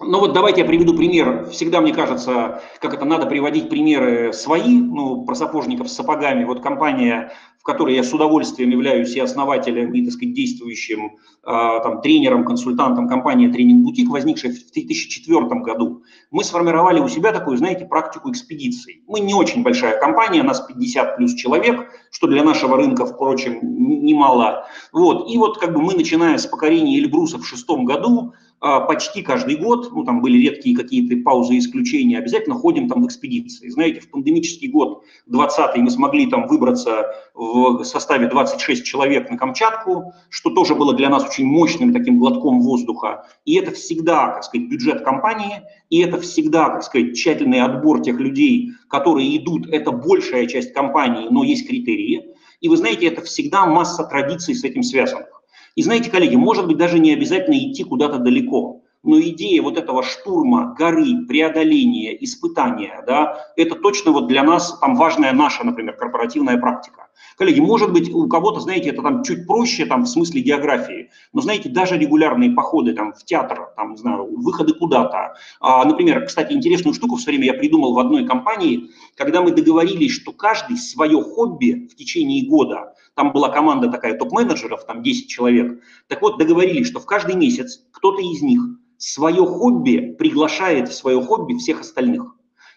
Ну вот давайте я приведу пример. Всегда, мне кажется, как это надо приводить примеры свои, ну, про сапожников с сапогами. Вот компания, в которой я с удовольствием являюсь и основателем, и, так сказать, действующим э, там, тренером, консультантом компании «Тренинг Бутик», возникшая в 2004 году. Мы сформировали у себя такую, знаете, практику экспедиций. Мы не очень большая компания, нас 50 плюс человек, что для нашего рынка, впрочем, немало. Вот. И вот как бы мы, начиная с покорения Эльбруса в шестом году, а, почти каждый год, ну там были редкие какие-то паузы и исключения, обязательно ходим там в экспедиции. Знаете, в пандемический год 20 мы смогли там выбраться в составе 26 человек на Камчатку, что тоже было для нас очень мощным таким глотком воздуха. И это всегда, так сказать, бюджет компании, и это всегда, так сказать, тщательный отбор тех людей, которые идут, это большая часть компании, но есть критерии. И вы знаете, это всегда масса традиций с этим связанных. И знаете, коллеги, может быть, даже не обязательно идти куда-то далеко. Но идея вот этого штурма, горы, преодоления, испытания, да, это точно вот для нас там важная наша, например, корпоративная практика. Коллеги, может быть, у кого-то, знаете, это там чуть проще там в смысле географии, но, знаете, даже регулярные походы там в театр, там, не знаю, выходы куда-то. А, например, кстати, интересную штуку в свое время я придумал в одной компании, когда мы договорились, что каждый свое хобби в течение года там была команда такая топ-менеджеров, там 10 человек. Так вот, договорились, что в каждый месяц кто-то из них свое хобби приглашает в свое хобби всех остальных.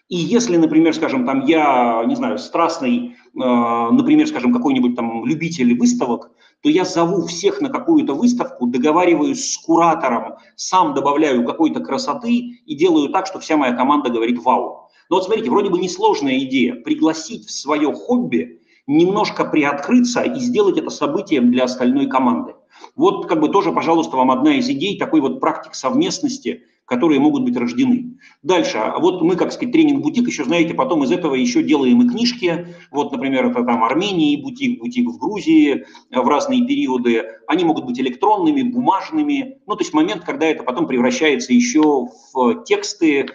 И если, например, скажем, там я, не знаю, страстный, э, например, скажем, какой-нибудь там любитель выставок, то я зову всех на какую-то выставку, договариваюсь с куратором, сам добавляю какой-то красоты и делаю так, что вся моя команда говорит «Вау». Но вот смотрите, вроде бы несложная идея – пригласить в свое хобби немножко приоткрыться и сделать это событием для остальной команды. Вот как бы тоже, пожалуйста, вам одна из идей такой вот практик совместности, которые могут быть рождены. Дальше, а вот мы, как сказать, тренинг-бутик, еще, знаете, потом из этого еще делаем и книжки. Вот, например, это там Армении бутик, бутик в Грузии э, в разные периоды. Они могут быть электронными, бумажными. Ну, то есть момент, когда это потом превращается еще в тексты, э,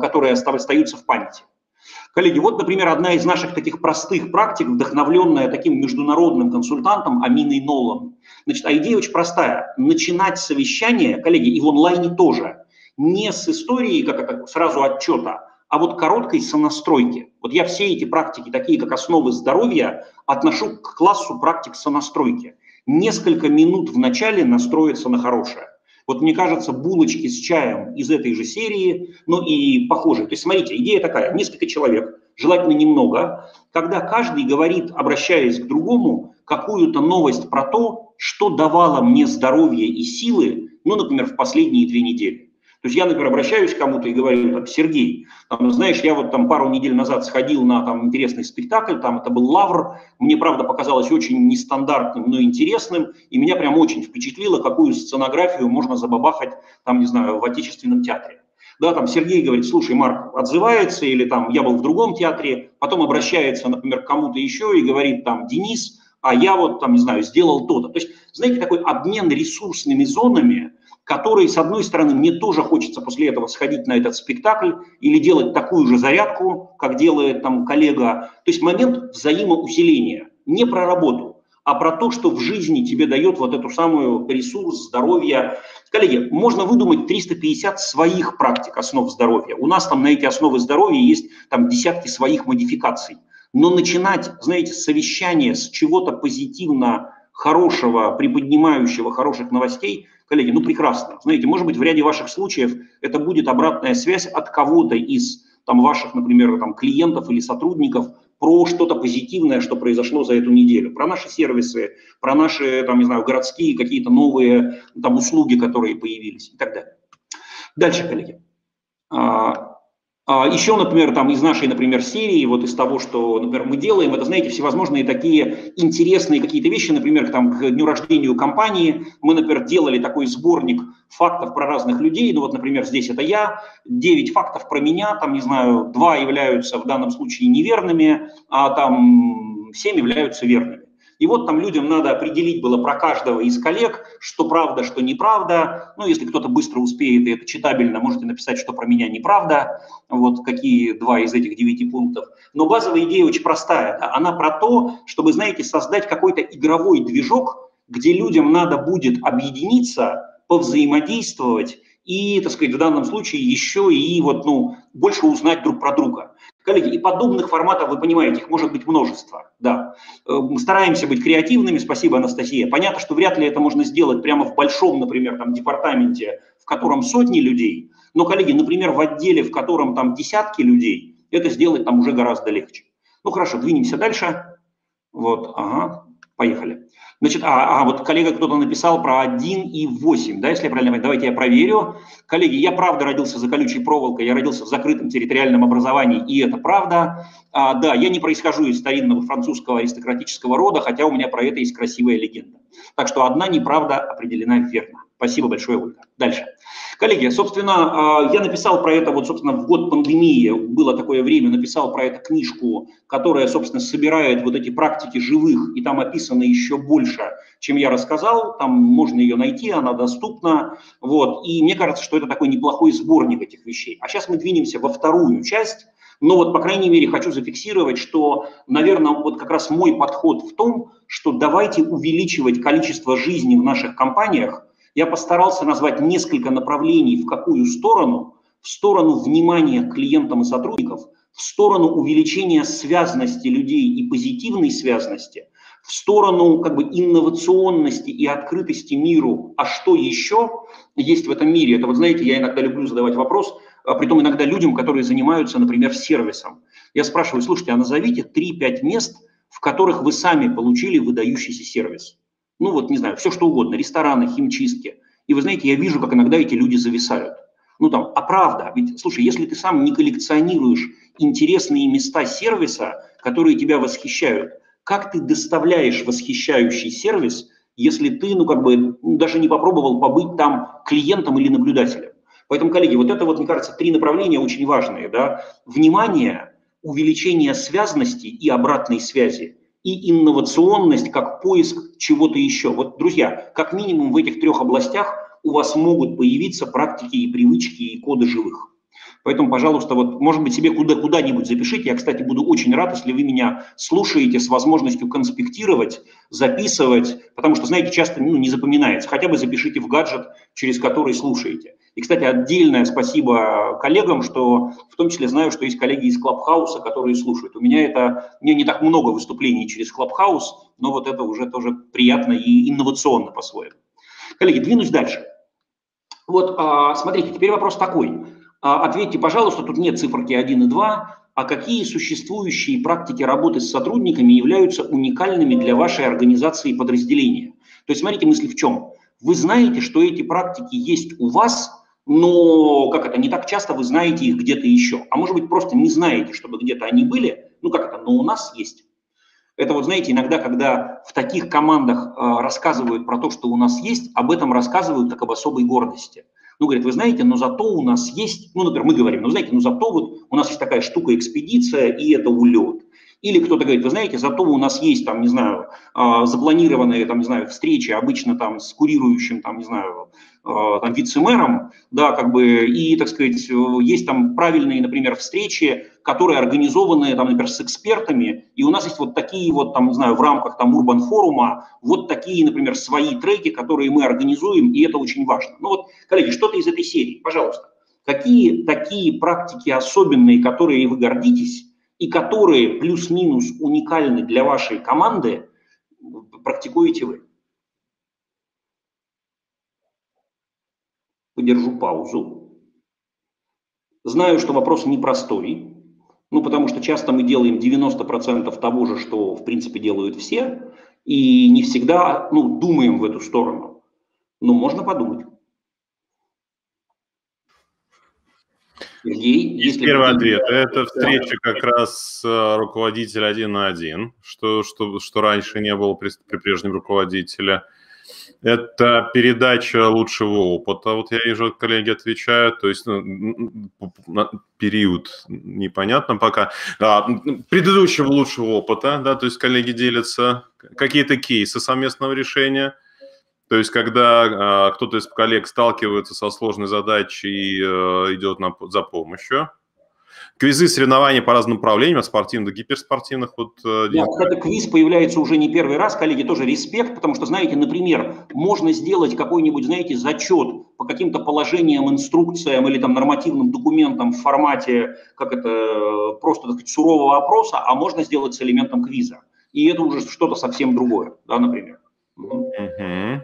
которые остаются в памяти. Коллеги, вот, например, одна из наших таких простых практик, вдохновленная таким международным консультантом Аминой Нолом. Значит, а идея очень простая. Начинать совещание, коллеги, и в онлайне тоже, не с истории, как это сразу отчета, а вот короткой сонастройки. Вот я все эти практики, такие как основы здоровья, отношу к классу практик сонастройки. Несколько минут в начале настроиться на хорошее. Вот мне кажется, булочки с чаем из этой же серии, ну и похожие. То есть смотрите, идея такая, несколько человек, желательно немного, когда каждый говорит, обращаясь к другому, какую-то новость про то, что давало мне здоровье и силы, ну, например, в последние две недели. То есть я, например, обращаюсь к кому-то и говорю, там, Сергей, там, знаешь, я вот там пару недель назад сходил на там интересный спектакль, там это был «Лавр», мне, правда, показалось очень нестандартным, но интересным, и меня прям очень впечатлило, какую сценографию можно забабахать, там, не знаю, в отечественном театре. Да, там Сергей говорит, слушай, Марк, отзывается, или там я был в другом театре, потом обращается, например, к кому-то еще и говорит, там, Денис, а я вот там, не знаю, сделал то-то. То есть, знаете, такой обмен ресурсными зонами, который, с одной стороны, мне тоже хочется после этого сходить на этот спектакль или делать такую же зарядку, как делает там коллега. То есть момент взаимоусиления, не про работу, а про то, что в жизни тебе дает вот эту самую ресурс, здоровье. Коллеги, можно выдумать 350 своих практик основ здоровья. У нас там на эти основы здоровья есть там десятки своих модификаций. Но начинать, знаете, совещание с чего-то позитивно хорошего, приподнимающего хороших новостей, коллеги, ну прекрасно. Знаете, может быть, в ряде ваших случаев это будет обратная связь от кого-то из там, ваших, например, там, клиентов или сотрудников про что-то позитивное, что произошло за эту неделю, про наши сервисы, про наши, там, не знаю, городские какие-то новые там, услуги, которые появились и так далее. Дальше, коллеги. А, Еще, например, там из нашей, например, серии, вот из того, что, например, мы делаем, это, знаете, всевозможные такие интересные какие-то вещи, например, там, к дню рождения компании мы, например, делали такой сборник фактов про разных людей, ну вот, например, здесь это я, 9 фактов про меня, там, не знаю, 2 являются в данном случае неверными, а там 7 являются верными. И вот там людям надо определить было про каждого из коллег, что правда, что неправда. Ну, если кто-то быстро успеет, и это читабельно, можете написать, что про меня неправда. Вот какие два из этих девяти пунктов. Но базовая идея очень простая. Она про то, чтобы, знаете, создать какой-то игровой движок, где людям надо будет объединиться, повзаимодействовать и, так сказать, в данном случае еще и вот, ну, больше узнать друг про друга. Коллеги, и подобных форматов, вы понимаете, их может быть множество, да. Мы стараемся быть креативными, спасибо, Анастасия. Понятно, что вряд ли это можно сделать прямо в большом, например, там, департаменте, в котором сотни людей, но, коллеги, например, в отделе, в котором там десятки людей, это сделать там уже гораздо легче. Ну, хорошо, двинемся дальше. Вот, ага, поехали. Значит, а, а вот коллега кто-то написал про 1 и 8, да, если я правильно понимаю, давайте я проверю. Коллеги, я правда родился за колючей проволокой, я родился в закрытом территориальном образовании, и это правда. А, да, я не происхожу из старинного французского аристократического рода, хотя у меня про это есть красивая легенда. Так что одна неправда определена верно. Спасибо большое, Ольга. Дальше. Коллеги, собственно, а, я написал про это, вот, собственно, в год пандемии, было такое время, написал про это книжку, которая, собственно, собирает вот эти практики живых, и там описано еще больше, чем я рассказал, там можно ее найти, она доступна, вот, и мне кажется, что это такой неплохой сборник этих вещей. А сейчас мы двинемся во вторую часть, но вот, по крайней мере, хочу зафиксировать, что, наверное, вот как раз мой подход в том, что давайте увеличивать количество жизни в наших компаниях, я постарался назвать несколько направлений, в какую сторону, в сторону внимания к клиентам и сотрудников, в сторону увеличения связности людей и позитивной связности, в сторону как бы инновационности и открытости миру. А что еще есть в этом мире? Это вот знаете, я иногда люблю задавать вопрос, а притом иногда людям, которые занимаются, например, сервисом. Я спрашиваю, слушайте, а назовите 3-5 мест, в которых вы сами получили выдающийся сервис ну вот, не знаю, все что угодно, рестораны, химчистки. И вы знаете, я вижу, как иногда эти люди зависают. Ну там, а правда, ведь, слушай, если ты сам не коллекционируешь интересные места сервиса, которые тебя восхищают, как ты доставляешь восхищающий сервис, если ты, ну как бы, ну, даже не попробовал побыть там клиентом или наблюдателем? Поэтому, коллеги, вот это вот, мне кажется, три направления очень важные. Да? Внимание, увеличение связности и обратной связи – и инновационность как поиск чего-то еще. Вот, друзья, как минимум в этих трех областях у вас могут появиться практики и привычки и коды живых. Поэтому, пожалуйста, вот, может быть, себе куда, куда-нибудь запишите. Я, кстати, буду очень рад, если вы меня слушаете с возможностью конспектировать, записывать, потому что, знаете, часто ну, не запоминается. Хотя бы запишите в гаджет, через который слушаете. И, кстати, отдельное спасибо коллегам, что в том числе знаю, что есть коллеги из Клабхауса, которые слушают. У меня это, мне не так много выступлений через Клабхаус, но вот это уже тоже приятно и инновационно по-своему. Коллеги, двинусь дальше. Вот, а, смотрите, теперь вопрос такой. А, ответьте, пожалуйста, тут нет циферки 1 и 2, а какие существующие практики работы с сотрудниками являются уникальными для вашей организации и подразделения? То есть, смотрите, мысли в чем? Вы знаете, что эти практики есть у вас, но как это, не так часто вы знаете их где-то еще. А может быть, просто не знаете, чтобы где-то они были. Ну как это, но у нас есть. Это вот, знаете, иногда, когда в таких командах э, рассказывают про то, что у нас есть, об этом рассказывают как об особой гордости. Ну, говорит, вы знаете, но зато у нас есть, ну, например, мы говорим, ну, знаете, ну, зато вот у нас есть такая штука экспедиция, и это улет. Или кто-то говорит, вы знаете, зато у нас есть там, не знаю, а, запланированные там, не знаю, встречи обычно там с курирующим там, не знаю, а, там вице-мэром, да, как бы, и, так сказать, есть там правильные, например, встречи, которые организованы, там, например, с экспертами, и у нас есть вот такие вот, там, не знаю, в рамках там Урбан форума, вот такие, например, свои треки, которые мы организуем, и это очень важно. Ну вот, коллеги, что-то из этой серии, пожалуйста. Какие такие практики особенные, которые вы гордитесь, и которые плюс-минус уникальны для вашей команды, практикуете вы. Подержу паузу. Знаю, что вопрос непростой, ну, потому что часто мы делаем 90% того же, что, в принципе, делают все, и не всегда, ну, думаем в эту сторону. Но можно подумать. Сергей, если Первый ответ. Это встреча как раз э, руководитель один на один, что, что, что раньше не было при, при прежнем руководителе. Это передача лучшего опыта. Вот я вижу, коллеги отвечают, то есть ну, период непонятно пока. Да, предыдущего лучшего опыта, да, то есть коллеги делятся какие-то кейсы совместного решения – то есть, когда э, кто-то из коллег сталкивается со сложной задачей и э, идет на, за помощью. Квизы, соревнования по разным направлениям, от спортивных до гиперспортивных. Вот, э, да, кстати, квиз появляется уже не первый раз, коллеги, тоже респект, потому что, знаете, например, можно сделать какой-нибудь, знаете, зачет по каким-то положениям, инструкциям или там нормативным документам в формате, как это, просто, так сказать, сурового опроса, а можно сделать с элементом квиза. И это уже что-то совсем другое, да, например. Угу.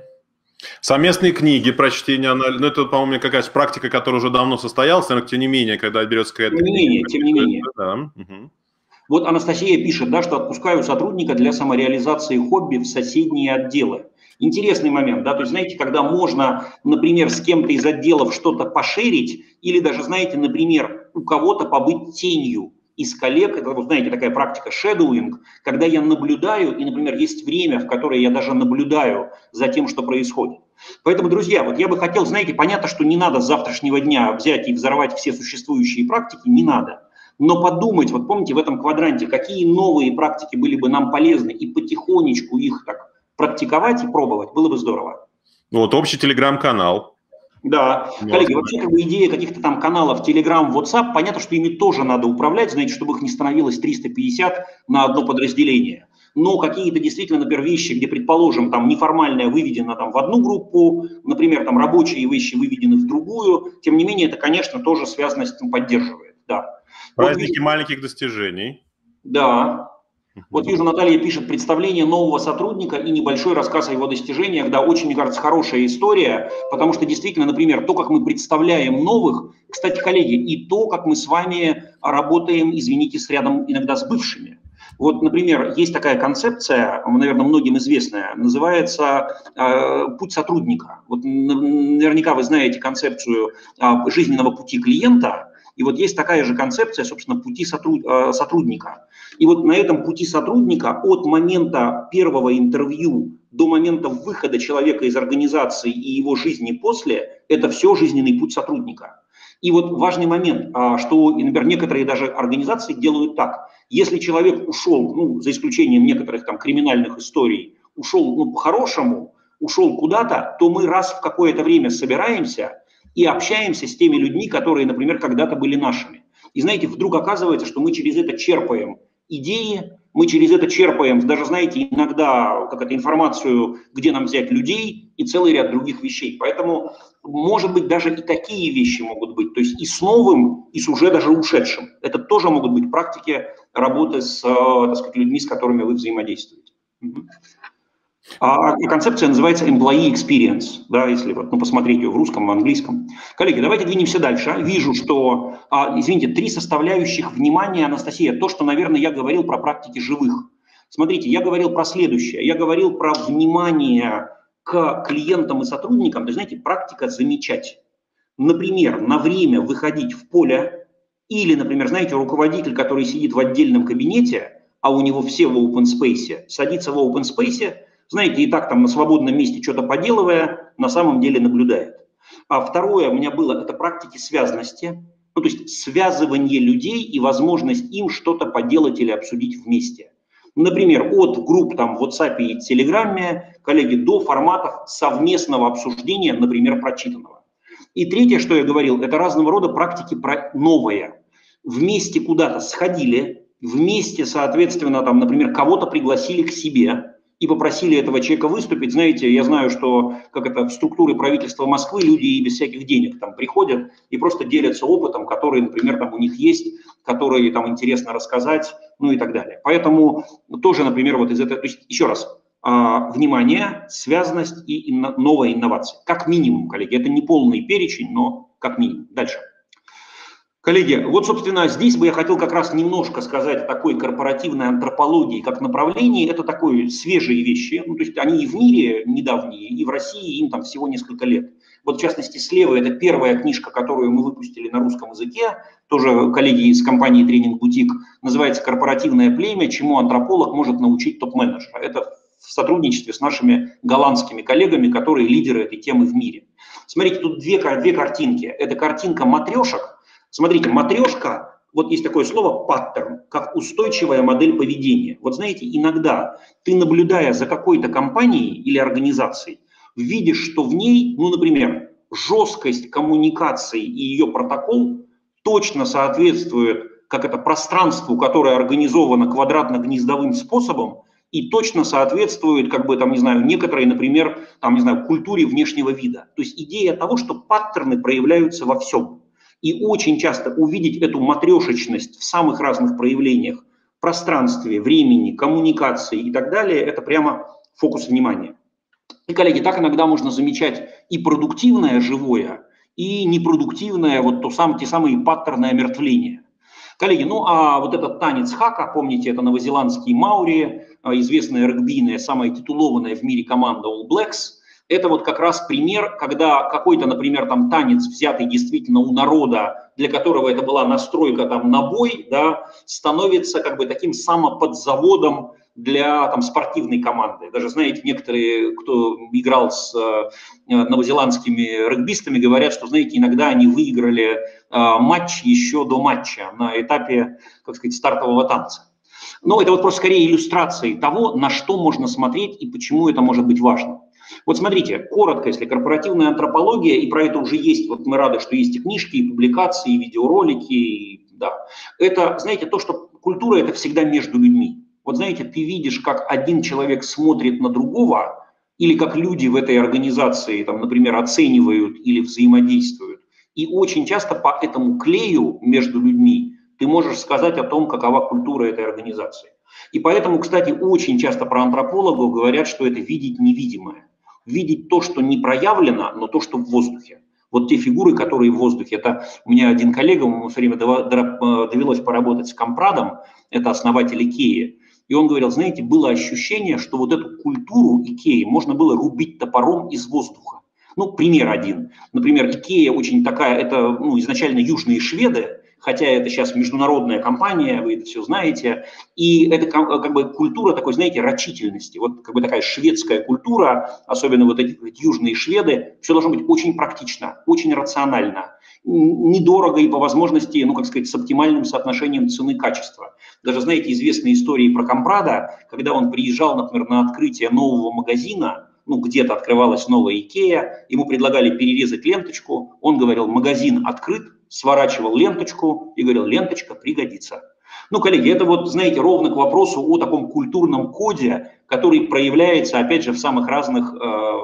Совместные книги, прочтение, ну это, по-моему, какая-то практика, которая уже давно состоялась, но тем не менее, когда берется какая-то... Тем не менее, тем не менее. Да. Угу. Вот Анастасия пишет, да, что отпускаю сотрудника для самореализации хобби в соседние отделы. Интересный момент, да, то есть, знаете, когда можно, например, с кем-то из отделов что-то пошерить, или даже, знаете, например, у кого-то побыть тенью, из коллег, это, вот знаете, такая практика shadowing, когда я наблюдаю, и, например, есть время, в которое я даже наблюдаю за тем, что происходит. Поэтому, друзья, вот я бы хотел, знаете, понятно, что не надо с завтрашнего дня взять и взорвать все существующие практики, не надо. Но подумать, вот помните, в этом квадранте, какие новые практики были бы нам полезны, и потихонечку их так практиковать и пробовать, было бы здорово. Вот общий телеграм-канал, да, коллеги, вообще как бы идея каких-то там каналов Telegram, WhatsApp, понятно, что ими тоже надо управлять, знаете, чтобы их не становилось 350 на одно подразделение. Но какие-то действительно, например, вещи, где, предположим, там неформальное выведено там в одну группу, например, там рабочие вещи выведены в другую, тем не менее, это, конечно, тоже связано с этим поддерживает, да. Праздники вот, маленьких достижений. Да, вот вижу, Наталья пишет представление нового сотрудника и небольшой рассказ о его достижениях. Да, очень, мне кажется, хорошая история, потому что действительно, например, то, как мы представляем новых, кстати, коллеги, и то, как мы с вами работаем, извините, с рядом иногда с бывшими. Вот, например, есть такая концепция, наверное, многим известная, называется э, путь сотрудника. Вот наверняка вы знаете концепцию э, жизненного пути клиента, и вот есть такая же концепция, собственно, пути сотруд, э, сотрудника. И вот на этом пути сотрудника от момента первого интервью до момента выхода человека из организации и его жизни после, это все жизненный путь сотрудника. И вот важный момент, а, что, например, некоторые даже организации делают так. Если человек ушел, ну, за исключением некоторых там криминальных историй, ушел ну, по-хорошему, ушел куда-то, то мы раз в какое-то время собираемся и общаемся с теми людьми, которые, например, когда-то были нашими. И знаете, вдруг оказывается, что мы через это черпаем идеи, мы через это черпаем, даже, знаете, иногда как это, информацию, где нам взять людей и целый ряд других вещей. Поэтому, может быть, даже и такие вещи могут быть. То есть и с новым, и с уже даже ушедшим. Это тоже могут быть практики работы с, э, так сказать, людьми, с которыми вы взаимодействуете. А концепция называется employee experience, да, если вот, ну, посмотреть ее в русском, в английском. Коллеги, давайте двинемся дальше. Вижу, что, а, извините, три составляющих внимания, Анастасия, то, что, наверное, я говорил про практики живых. Смотрите, я говорил про следующее. Я говорил про внимание к клиентам и сотрудникам. То есть, знаете, практика замечать. например, на время выходить в поле, или, например, знаете, руководитель, который сидит в отдельном кабинете, а у него все в open space, садится в open space, знаете, и так там на свободном месте что-то поделывая, на самом деле наблюдает. А второе у меня было, это практики связности, ну, то есть связывание людей и возможность им что-то поделать или обсудить вместе. Например, от групп там в WhatsApp и Telegram, коллеги, до форматов совместного обсуждения, например, прочитанного. И третье, что я говорил, это разного рода практики про новое. Вместе куда-то сходили, вместе, соответственно, там, например, кого-то пригласили к себе, и попросили этого человека выступить. Знаете, я знаю, что как это в структуре правительства Москвы люди и без всяких денег там приходят и просто делятся опытом, который, например, там у них есть, который там интересно рассказать, ну и так далее. Поэтому тоже, например, вот из этого, то есть еще раз, а, внимание, связанность и инно, новая инновация. Как минимум, коллеги, это не полный перечень, но как минимум. Дальше. Коллеги, вот, собственно, здесь бы я хотел как раз немножко сказать о такой корпоративной антропологии как направлении. Это такое свежие вещи, ну, то есть они и в мире недавние, и в России им там всего несколько лет. Вот, в частности, слева это первая книжка, которую мы выпустили на русском языке, тоже коллеги из компании Тренинг Бутик, называется «Корпоративное племя. Чему антрополог может научить топ-менеджера». Это в сотрудничестве с нашими голландскими коллегами, которые лидеры этой темы в мире. Смотрите, тут две, две картинки. Это картинка матрешек, Смотрите, матрешка, вот есть такое слово паттерн, как устойчивая модель поведения. Вот знаете, иногда ты, наблюдая за какой-то компанией или организацией, видишь, что в ней, ну, например, жесткость коммуникации и ее протокол точно соответствует как это пространству, которое организовано квадратно-гнездовым способом, и точно соответствует, как бы, там, не знаю, некоторой, например, там, не знаю, культуре внешнего вида. То есть идея того, что паттерны проявляются во всем. И очень часто увидеть эту матрешечность в самых разных проявлениях, пространстве, времени, коммуникации и так далее, это прямо фокус внимания. И, коллеги, так иногда можно замечать и продуктивное живое, и непродуктивное, вот то сам, те самые паттерны омертвления. Коллеги, ну а вот этот танец хака, помните, это новозеландские маури, а, известная регбийная, самая титулованная в мире команда All Blacks – это вот как раз пример, когда какой-то, например, там танец, взятый действительно у народа, для которого это была настройка там на бой, да, становится как бы таким самоподзаводом для там, спортивной команды. Даже, знаете, некоторые, кто играл с э, новозеландскими регбистами, говорят, что, знаете, иногда они выиграли э, матч еще до матча на этапе, как сказать, стартового танца. Но это вот просто скорее иллюстрации того, на что можно смотреть и почему это может быть важно. Вот смотрите, коротко, если корпоративная антропология, и про это уже есть, вот мы рады, что есть и книжки, и публикации, и видеоролики, и, да. Это, знаете, то, что культура – это всегда между людьми. Вот знаете, ты видишь, как один человек смотрит на другого, или как люди в этой организации, там, например, оценивают или взаимодействуют. И очень часто по этому клею между людьми ты можешь сказать о том, какова культура этой организации. И поэтому, кстати, очень часто про антропологов говорят, что это видеть невидимое видеть то, что не проявлено, но то, что в воздухе. Вот те фигуры, которые в воздухе. Это у меня один коллега, ему все время э, довелось поработать с Компрадом, это основатель Икеи. И он говорил, знаете, было ощущение, что вот эту культуру Икеи можно было рубить топором из воздуха. Ну, пример один. Например, Икея очень такая, это ну, изначально южные шведы, хотя это сейчас международная компания, вы это все знаете, и это как бы культура такой, знаете, рачительности, вот как бы такая шведская культура, особенно вот эти, эти южные шведы, все должно быть очень практично, очень рационально, недорого и по возможности, ну, как сказать, с оптимальным соотношением цены-качества. Даже, знаете, известные истории про Компрада, когда он приезжал, например, на открытие нового магазина, ну, где-то открывалась новая Икея, ему предлагали перерезать ленточку, он говорил, магазин открыт, сворачивал ленточку и говорил, ленточка пригодится. Ну, коллеги, это вот, знаете, ровно к вопросу о таком культурном коде, который проявляется, опять же, в самых разных э,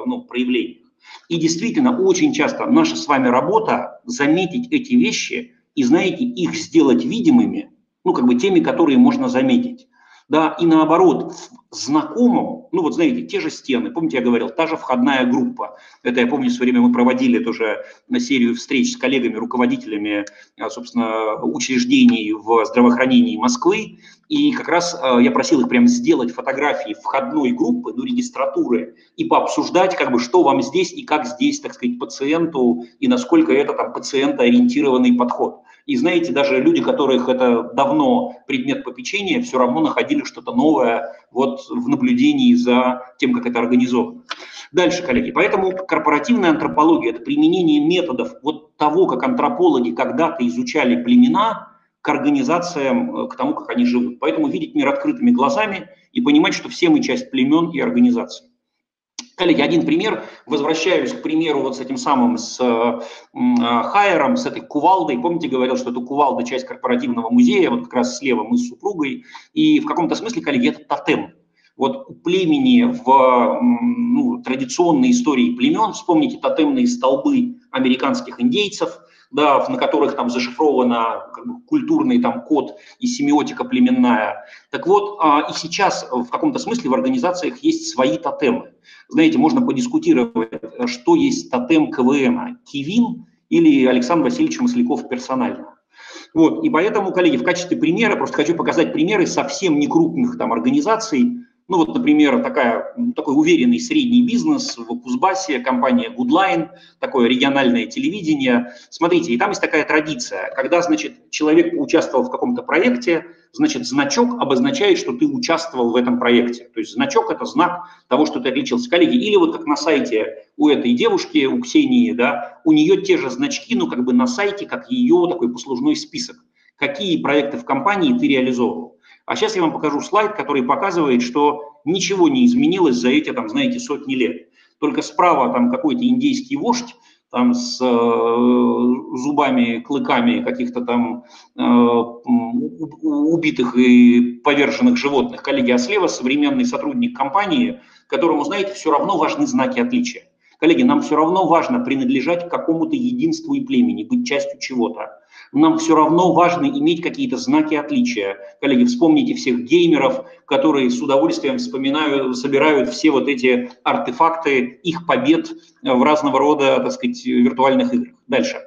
ну, проявлениях. И действительно, очень часто наша с вами работа заметить эти вещи и, знаете, их сделать видимыми, ну, как бы теми, которые можно заметить. Да, и наоборот, знакомым, ну вот знаете, те же стены, помните, я говорил, та же входная группа. Это я помню, в свое время мы проводили тоже на серию встреч с коллегами, руководителями, а, собственно, учреждений в здравоохранении Москвы, и как раз а, я просил их прям сделать фотографии входной группы, ну, регистратуры, и пообсуждать, как бы, что вам здесь и как здесь, так сказать, пациенту, и насколько это там пациентоориентированный подход. И знаете, даже люди, которых это давно предмет попечения, все равно находили что-то новое вот в наблюдении за тем, как это организовано. Дальше, коллеги, поэтому корпоративная антропология – это применение методов вот того, как антропологи когда-то изучали племена, к организациям, э, к тому, как они живут. Поэтому видеть мир открытыми глазами и понимать, что все мы часть племен и организаций. Коллеги, один пример. Возвращаюсь к примеру вот с этим самым, с э, Хайером, с этой кувалдой. Помните, говорил, что это кувалда часть корпоративного музея, вот как раз слева мы с супругой. И в каком-то смысле, коллеги, это тотем. Вот у племени в ну, традиционной истории племен, вспомните тотемные столбы американских индейцев – да, на которых там зашифровано как бы, культурный там код и семиотика племенная. Так вот, а, и сейчас в каком-то смысле в организациях есть свои тотемы. Знаете, можно подискутировать, что есть тотем КВМ, Кивин или Александр Васильевич Масляков персонально. Вот, и поэтому, коллеги, в качестве примера, просто хочу показать примеры совсем некрупных там организаций, ну вот, например, такая, такой уверенный средний бизнес в Кузбассе, компания Goodline, такое региональное телевидение. Смотрите, и там есть такая традиция, когда, значит, человек участвовал в каком-то проекте, значит, значок обозначает, что ты участвовал в этом проекте. То есть значок – это знак того, что ты отличился. Коллеги, или вот как на сайте у этой девушки, у Ксении, да, у нее те же значки, ну как бы на сайте, как ее такой послужной список. Какие проекты в компании ты реализовывал. А сейчас я вам покажу слайд, который показывает, что ничего не изменилось за эти, там, знаете, сотни лет. Только справа там какой-то индейский вождь, там с э, зубами, клыками каких-то там э, убитых и поверженных животных, коллеги, а слева современный сотрудник компании, которому, знаете, все равно важны знаки отличия. Коллеги, нам все равно важно принадлежать к какому-то единству и племени, быть частью чего-то. Нам все равно важно иметь какие-то знаки отличия. Коллеги, вспомните всех геймеров, которые с удовольствием вспоминают, собирают все вот эти артефакты их побед в разного рода, так сказать, виртуальных играх. Дальше.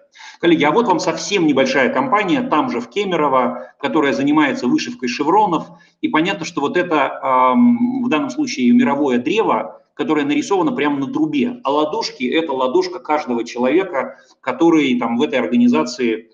Коллеги, а вот вам совсем небольшая компания, там же в Кемерово, которая занимается вышивкой шевронов. И понятно, что вот это в данном случае мировое древо, которая нарисована прямо на трубе. А ладошки – это ладошка каждого человека, который там в этой организации,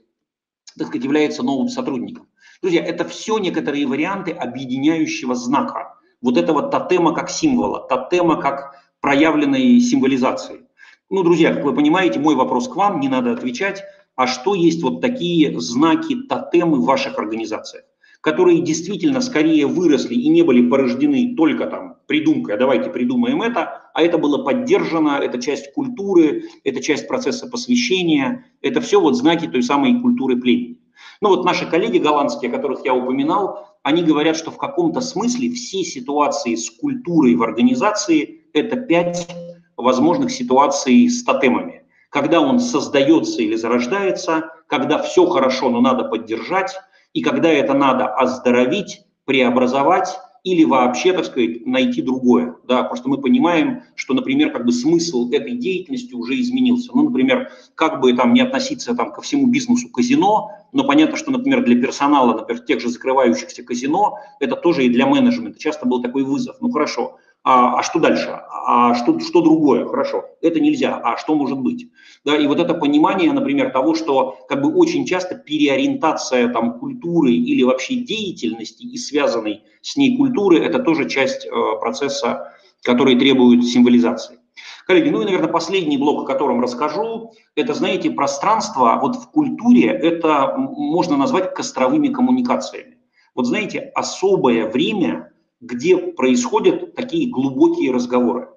так сказать, является новым сотрудником. Друзья, это все некоторые варианты объединяющего знака. Вот этого тотема как символа, тотема как проявленной символизации. Ну, друзья, как вы понимаете, мой вопрос к вам, не надо отвечать. А что есть вот такие знаки, тотемы в ваших организациях? Которые действительно скорее выросли и не были порождены только там придумкой, а давайте придумаем это, а это было поддержано, это часть культуры, это часть процесса посвящения, это все вот знаки той самой культуры племени. Ну вот наши коллеги голландские, которых я упоминал, они говорят, что в каком-то смысле все ситуации с культурой в организации – это пять возможных ситуаций с тотемами. Когда он создается или зарождается, когда все хорошо, но надо поддержать, и когда это надо оздоровить, преобразовать или вообще, так сказать, найти другое. Да, просто мы понимаем, что, например, как бы смысл этой деятельности уже изменился. Ну, например, как бы там не относиться там, ко всему бизнесу казино, но понятно, что, например, для персонала, например, тех же закрывающихся казино, это тоже и для менеджмента часто был такой вызов. Ну, хорошо, а, а что дальше? А что, что другое? Хорошо, это нельзя, а что может быть? Да, и вот это понимание, например, того, что как бы очень часто переориентация там культуры или вообще деятельности и связанной с ней культуры, это тоже часть э, процесса, который требует символизации. Коллеги, ну и, наверное, последний блок, о котором расскажу, это, знаете, пространство, вот в культуре это можно назвать костровыми коммуникациями. Вот знаете, особое время, где происходят такие глубокие разговоры.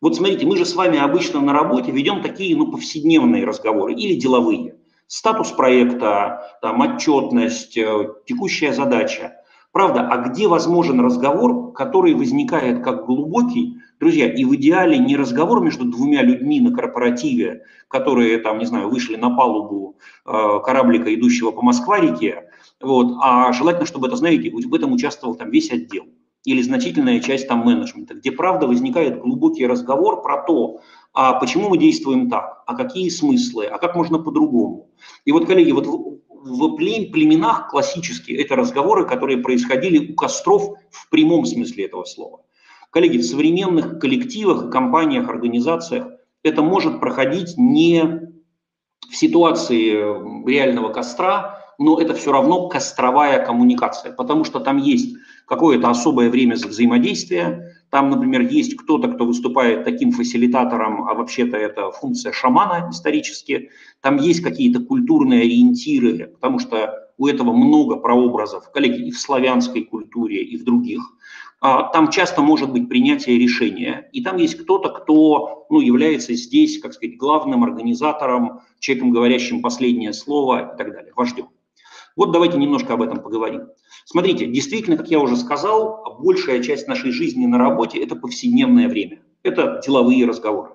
Вот смотрите, мы же с вами обычно на работе ведем такие ну, повседневные разговоры или деловые. Статус проекта, там, отчетность, э, текущая задача. Правда, а где возможен разговор, который возникает как глубокий, друзья, и в идеале не разговор между двумя людьми на корпоративе, которые, там, не знаю, вышли на палубу э, кораблика, идущего по Москва-реке, Вот. А желательно, чтобы это, знаете, в этом участвовал там весь отдел или значительная часть там менеджмента, где правда возникает глубокий разговор про то, а почему мы действуем так, а какие смыслы, а как можно по-другому. И вот, коллеги, вот в племенах классические это разговоры, которые происходили у костров в прямом смысле этого слова. Коллеги, в современных коллективах, компаниях, организациях это может проходить не в ситуации реального костра, но это все равно костровая коммуникация, потому что там есть какое-то особое время взаимодействия, там, например, есть кто-то, кто выступает таким фасилитатором, а вообще-то это функция шамана исторически, там есть какие-то культурные ориентиры, потому что у этого много прообразов, коллеги, и в славянской культуре, и в других. А, там часто может быть принятие решения, и там есть кто-то, кто ну, является здесь, как сказать, главным организатором, человеком, говорящим последнее слово и так далее, вождем. Вот давайте немножко об этом поговорим. Смотрите, действительно, как я уже сказал, большая часть нашей жизни на работе – это повседневное время, это деловые разговоры.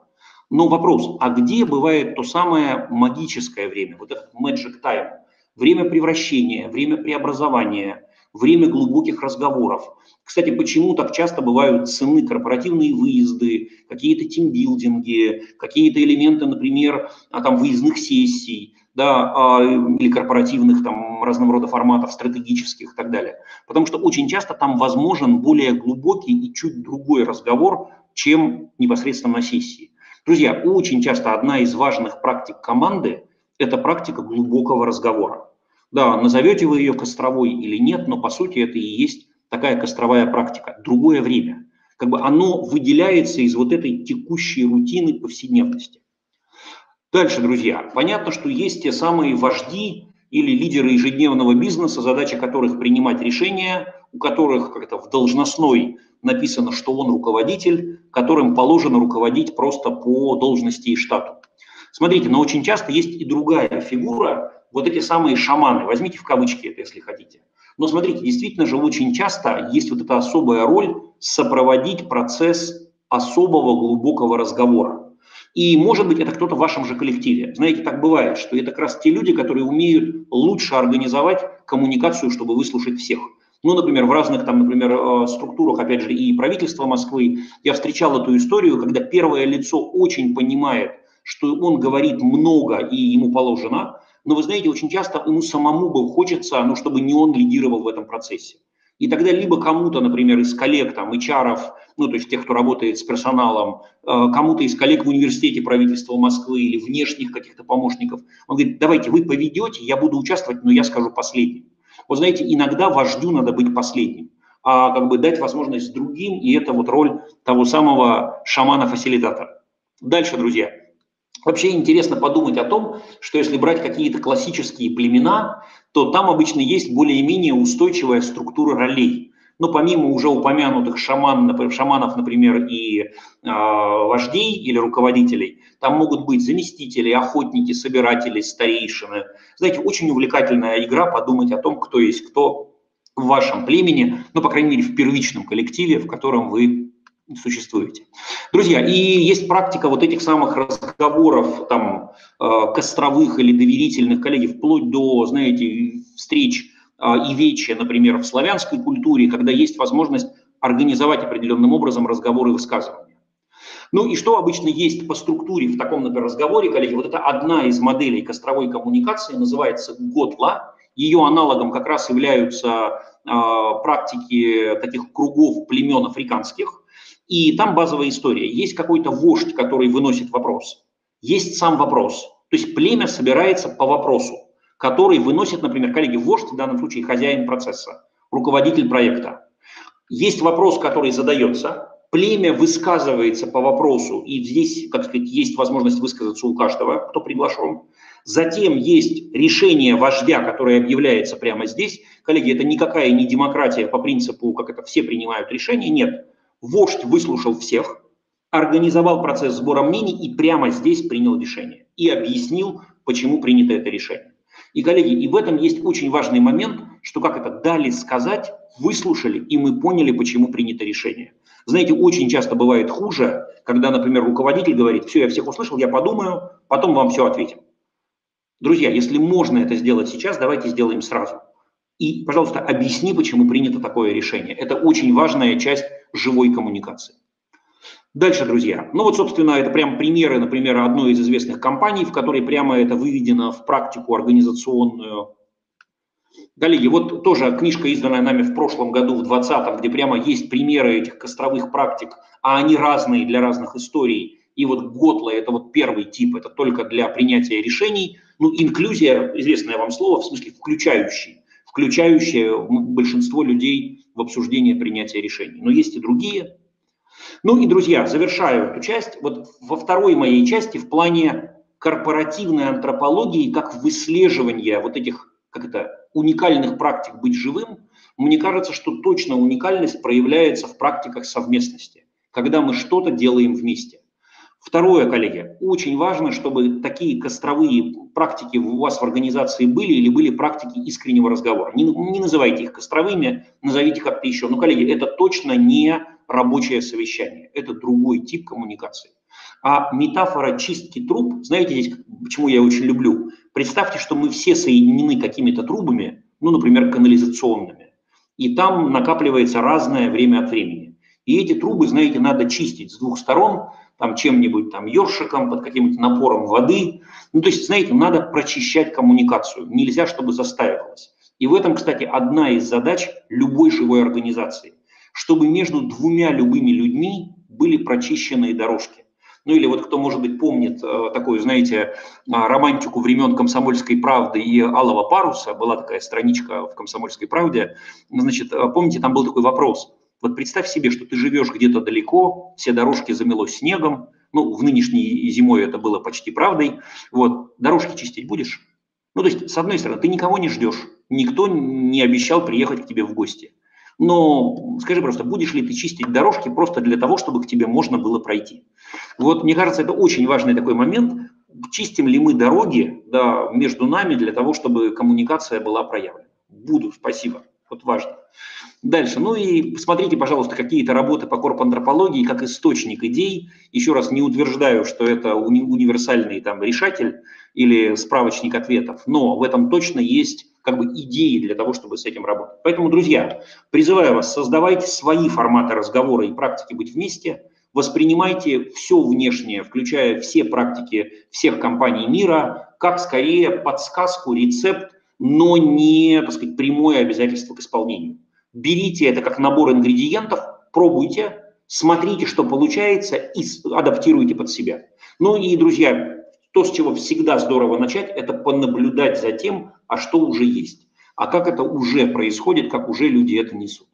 Но вопрос, а где бывает то самое магическое время, вот этот magic time, время превращения, время преобразования, время глубоких разговоров. Кстати, почему так часто бывают цены корпоративные выезды, какие-то тимбилдинги, какие-то элементы, например, а, там, выездных сессий, да, а, или корпоративных там разного рода форматов, стратегических и так далее. Потому что очень часто там возможен более глубокий и чуть другой разговор, чем непосредственно на сессии. Друзья, очень часто одна из важных практик команды – это практика глубокого разговора. Да, назовете вы ее костровой или нет, но по сути это и есть такая костровая практика. Другое время. Как бы оно выделяется из вот этой текущей рутины повседневности. Дальше, друзья, понятно, что есть те самые вожди или лидеры ежедневного бизнеса, задача которых принимать решения, у которых как-то в должностной написано, что он руководитель, которым положено руководить просто по должности и штату. Смотрите, но очень часто есть и другая фигура, вот эти самые шаманы, возьмите в кавычки это, если хотите. Но смотрите, действительно же очень часто есть вот эта особая роль сопроводить процесс особого глубокого разговора. И, может быть, это кто-то в вашем же коллективе. Знаете, так бывает, что это как раз те люди, которые умеют лучше организовать коммуникацию, чтобы выслушать всех. Ну, например, в разных там, например, э, структурах, опять же, и правительства Москвы, я встречал эту историю, когда первое лицо очень понимает, что он говорит много и ему положено, но вы знаете, очень часто ему самому бы хочется, ну, чтобы не он лидировал в этом процессе. И тогда либо кому-то, например, из коллег, там, HR, ну, то есть тех, кто работает с персоналом, э, кому-то из коллег в университете правительства Москвы или внешних каких-то помощников, он говорит, давайте вы поведете, я буду участвовать, но я скажу последним. Вот знаете, иногда вождю надо быть последним, а как бы дать возможность другим, и это вот роль того самого шамана-фасилитатора. Дальше, друзья. Вообще интересно подумать о том, что если брать какие-то классические племена, то там обычно есть более-менее устойчивая структура ролей. Но помимо уже упомянутых шаман, шаманов, например, и э, вождей или руководителей, там могут быть заместители, охотники, собиратели, старейшины. Знаете, очень увлекательная игра подумать о том, кто есть кто в вашем племени, ну, по крайней мере, в первичном коллективе, в котором вы существуете. Друзья, и есть практика вот этих самых разговоров, там, э, костровых или доверительных, коллеги, вплоть до, знаете, встреч э, и вечия, например, в славянской культуре, когда есть возможность организовать определенным образом разговоры и высказывания. Ну и что обычно есть по структуре в таком, например, разговоре, коллеги? Вот это одна из моделей костровой коммуникации, называется ГОТЛА. Ее аналогом как раз являются э, практики таких кругов племен африканских, и там базовая история. Есть какой-то вождь, который выносит вопрос. Есть сам вопрос. То есть племя собирается по вопросу, который выносит, например, коллеги, вождь, в данном случае хозяин процесса, руководитель проекта. Есть вопрос, который задается, племя высказывается по вопросу, и здесь, как сказать, есть возможность высказаться у каждого, кто приглашен. Затем есть решение вождя, которое объявляется прямо здесь. Коллеги, это никакая не демократия по принципу, как это все принимают решения, нет. Вождь выслушал всех, организовал процесс сбора мнений и прямо здесь принял решение. И объяснил, почему принято это решение. И, коллеги, и в этом есть очень важный момент, что как это дали сказать, выслушали, и мы поняли, почему принято решение. Знаете, очень часто бывает хуже, когда, например, руководитель говорит, все, я всех услышал, я подумаю, потом вам все ответим. Друзья, если можно это сделать сейчас, давайте сделаем сразу. И, пожалуйста, объясни, почему принято такое решение. Это очень важная часть живой коммуникации. Дальше, друзья. Ну вот, собственно, это прям примеры, например, одной из известных компаний, в которой прямо это выведено в практику организационную. Коллеги, вот тоже книжка, изданная нами в прошлом году, в 2020, где прямо есть примеры этих костровых практик, а они разные для разных историй. И вот Готла – это вот первый тип, это только для принятия решений. Ну, инклюзия, известное вам слово, в смысле включающий, включающее большинство людей в обсуждение принятия решений. Но есть и другие, ну и, друзья, завершаю эту часть. Вот во второй моей части в плане корпоративной антропологии, как выслеживания вот этих, как это, уникальных практик быть живым, мне кажется, что точно уникальность проявляется в практиках совместности, когда мы что-то делаем вместе. Второе, коллеги, очень важно, чтобы такие костровые практики у вас в организации были или были практики искреннего разговора. Не, не называйте их костровыми, назовите как-то еще. Но, коллеги, это точно не рабочее совещание. Это другой тип коммуникации. А метафора чистки труб, знаете здесь, почему я очень люблю? Представьте, что мы все соединены какими-то трубами, ну, например, канализационными, и там накапливается разное время от времени. И эти трубы, знаете, надо чистить с двух сторон, там чем-нибудь, там, ёршиком, под каким-то напором воды. Ну, то есть, знаете, надо прочищать коммуникацию. Нельзя, чтобы застаивалось. И в этом, кстати, одна из задач любой живой организации – чтобы между двумя любыми людьми были прочищенные дорожки. Ну или вот кто, может быть, помнит э, такую, знаете, а, романтику времен «Комсомольской правды» и «Алого паруса», была такая страничка в «Комсомольской правде», значит, э, помните, там был такой вопрос. Вот представь себе, что ты живешь где-то далеко, все дорожки замело снегом, ну, в нынешней зимой это было почти правдой, вот, дорожки чистить будешь? Ну, то есть, с одной стороны, ты никого не ждешь, никто не обещал приехать к тебе в гости – но скажи просто, будешь ли ты чистить дорожки просто для того, чтобы к тебе можно было пройти? Вот мне кажется, это очень важный такой момент. Чистим ли мы дороги да, между нами для того, чтобы коммуникация была проявлена? Буду, спасибо. Вот важно. Дальше. Ну и посмотрите, пожалуйста, какие-то работы по корпантропологии как источник идей. Еще раз не утверждаю, что это уни- универсальный там решатель или справочник ответов, но в этом точно есть как бы идеи для того, чтобы с этим работать. Поэтому, друзья, призываю вас, создавайте свои форматы разговора и практики быть вместе, воспринимайте все внешнее, включая все практики всех компаний мира, как скорее подсказку, рецепт, но не, так сказать, прямое обязательство к исполнению. Берите это как набор ингредиентов, пробуйте, смотрите, что получается и адаптируйте под себя. Ну и, друзья, то, с чего всегда здорово начать, это понаблюдать за тем, а что уже есть, а как это уже происходит, как уже люди это несут.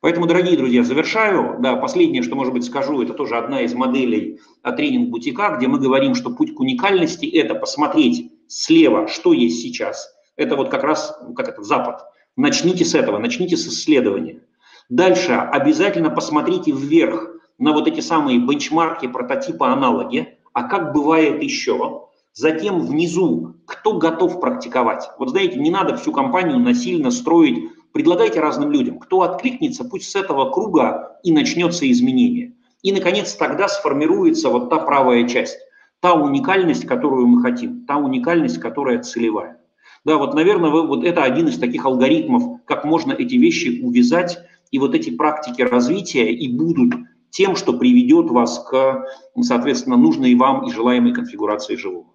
Поэтому, дорогие друзья, завершаю. Да, последнее, что, может быть, скажу, это тоже одна из моделей тренинг-бутика, где мы говорим, что путь к уникальности – это посмотреть слева, что есть сейчас. Это вот как раз, как это, Запад. Начните с этого, начните с исследования. Дальше обязательно посмотрите вверх на вот эти самые бенчмарки, прототипы, аналоги, а как бывает еще. Затем внизу, кто готов практиковать. Вот знаете, не надо всю компанию насильно строить. Предлагайте разным людям. Кто откликнется, пусть с этого круга и начнется изменение. И, наконец, тогда сформируется вот та правая часть, та уникальность, которую мы хотим, та уникальность, которая целевая. Да, вот, наверное, вот это один из таких алгоритмов, как можно эти вещи увязать, и вот эти практики развития и будут тем, что приведет вас к, соответственно, нужной вам и желаемой конфигурации живого.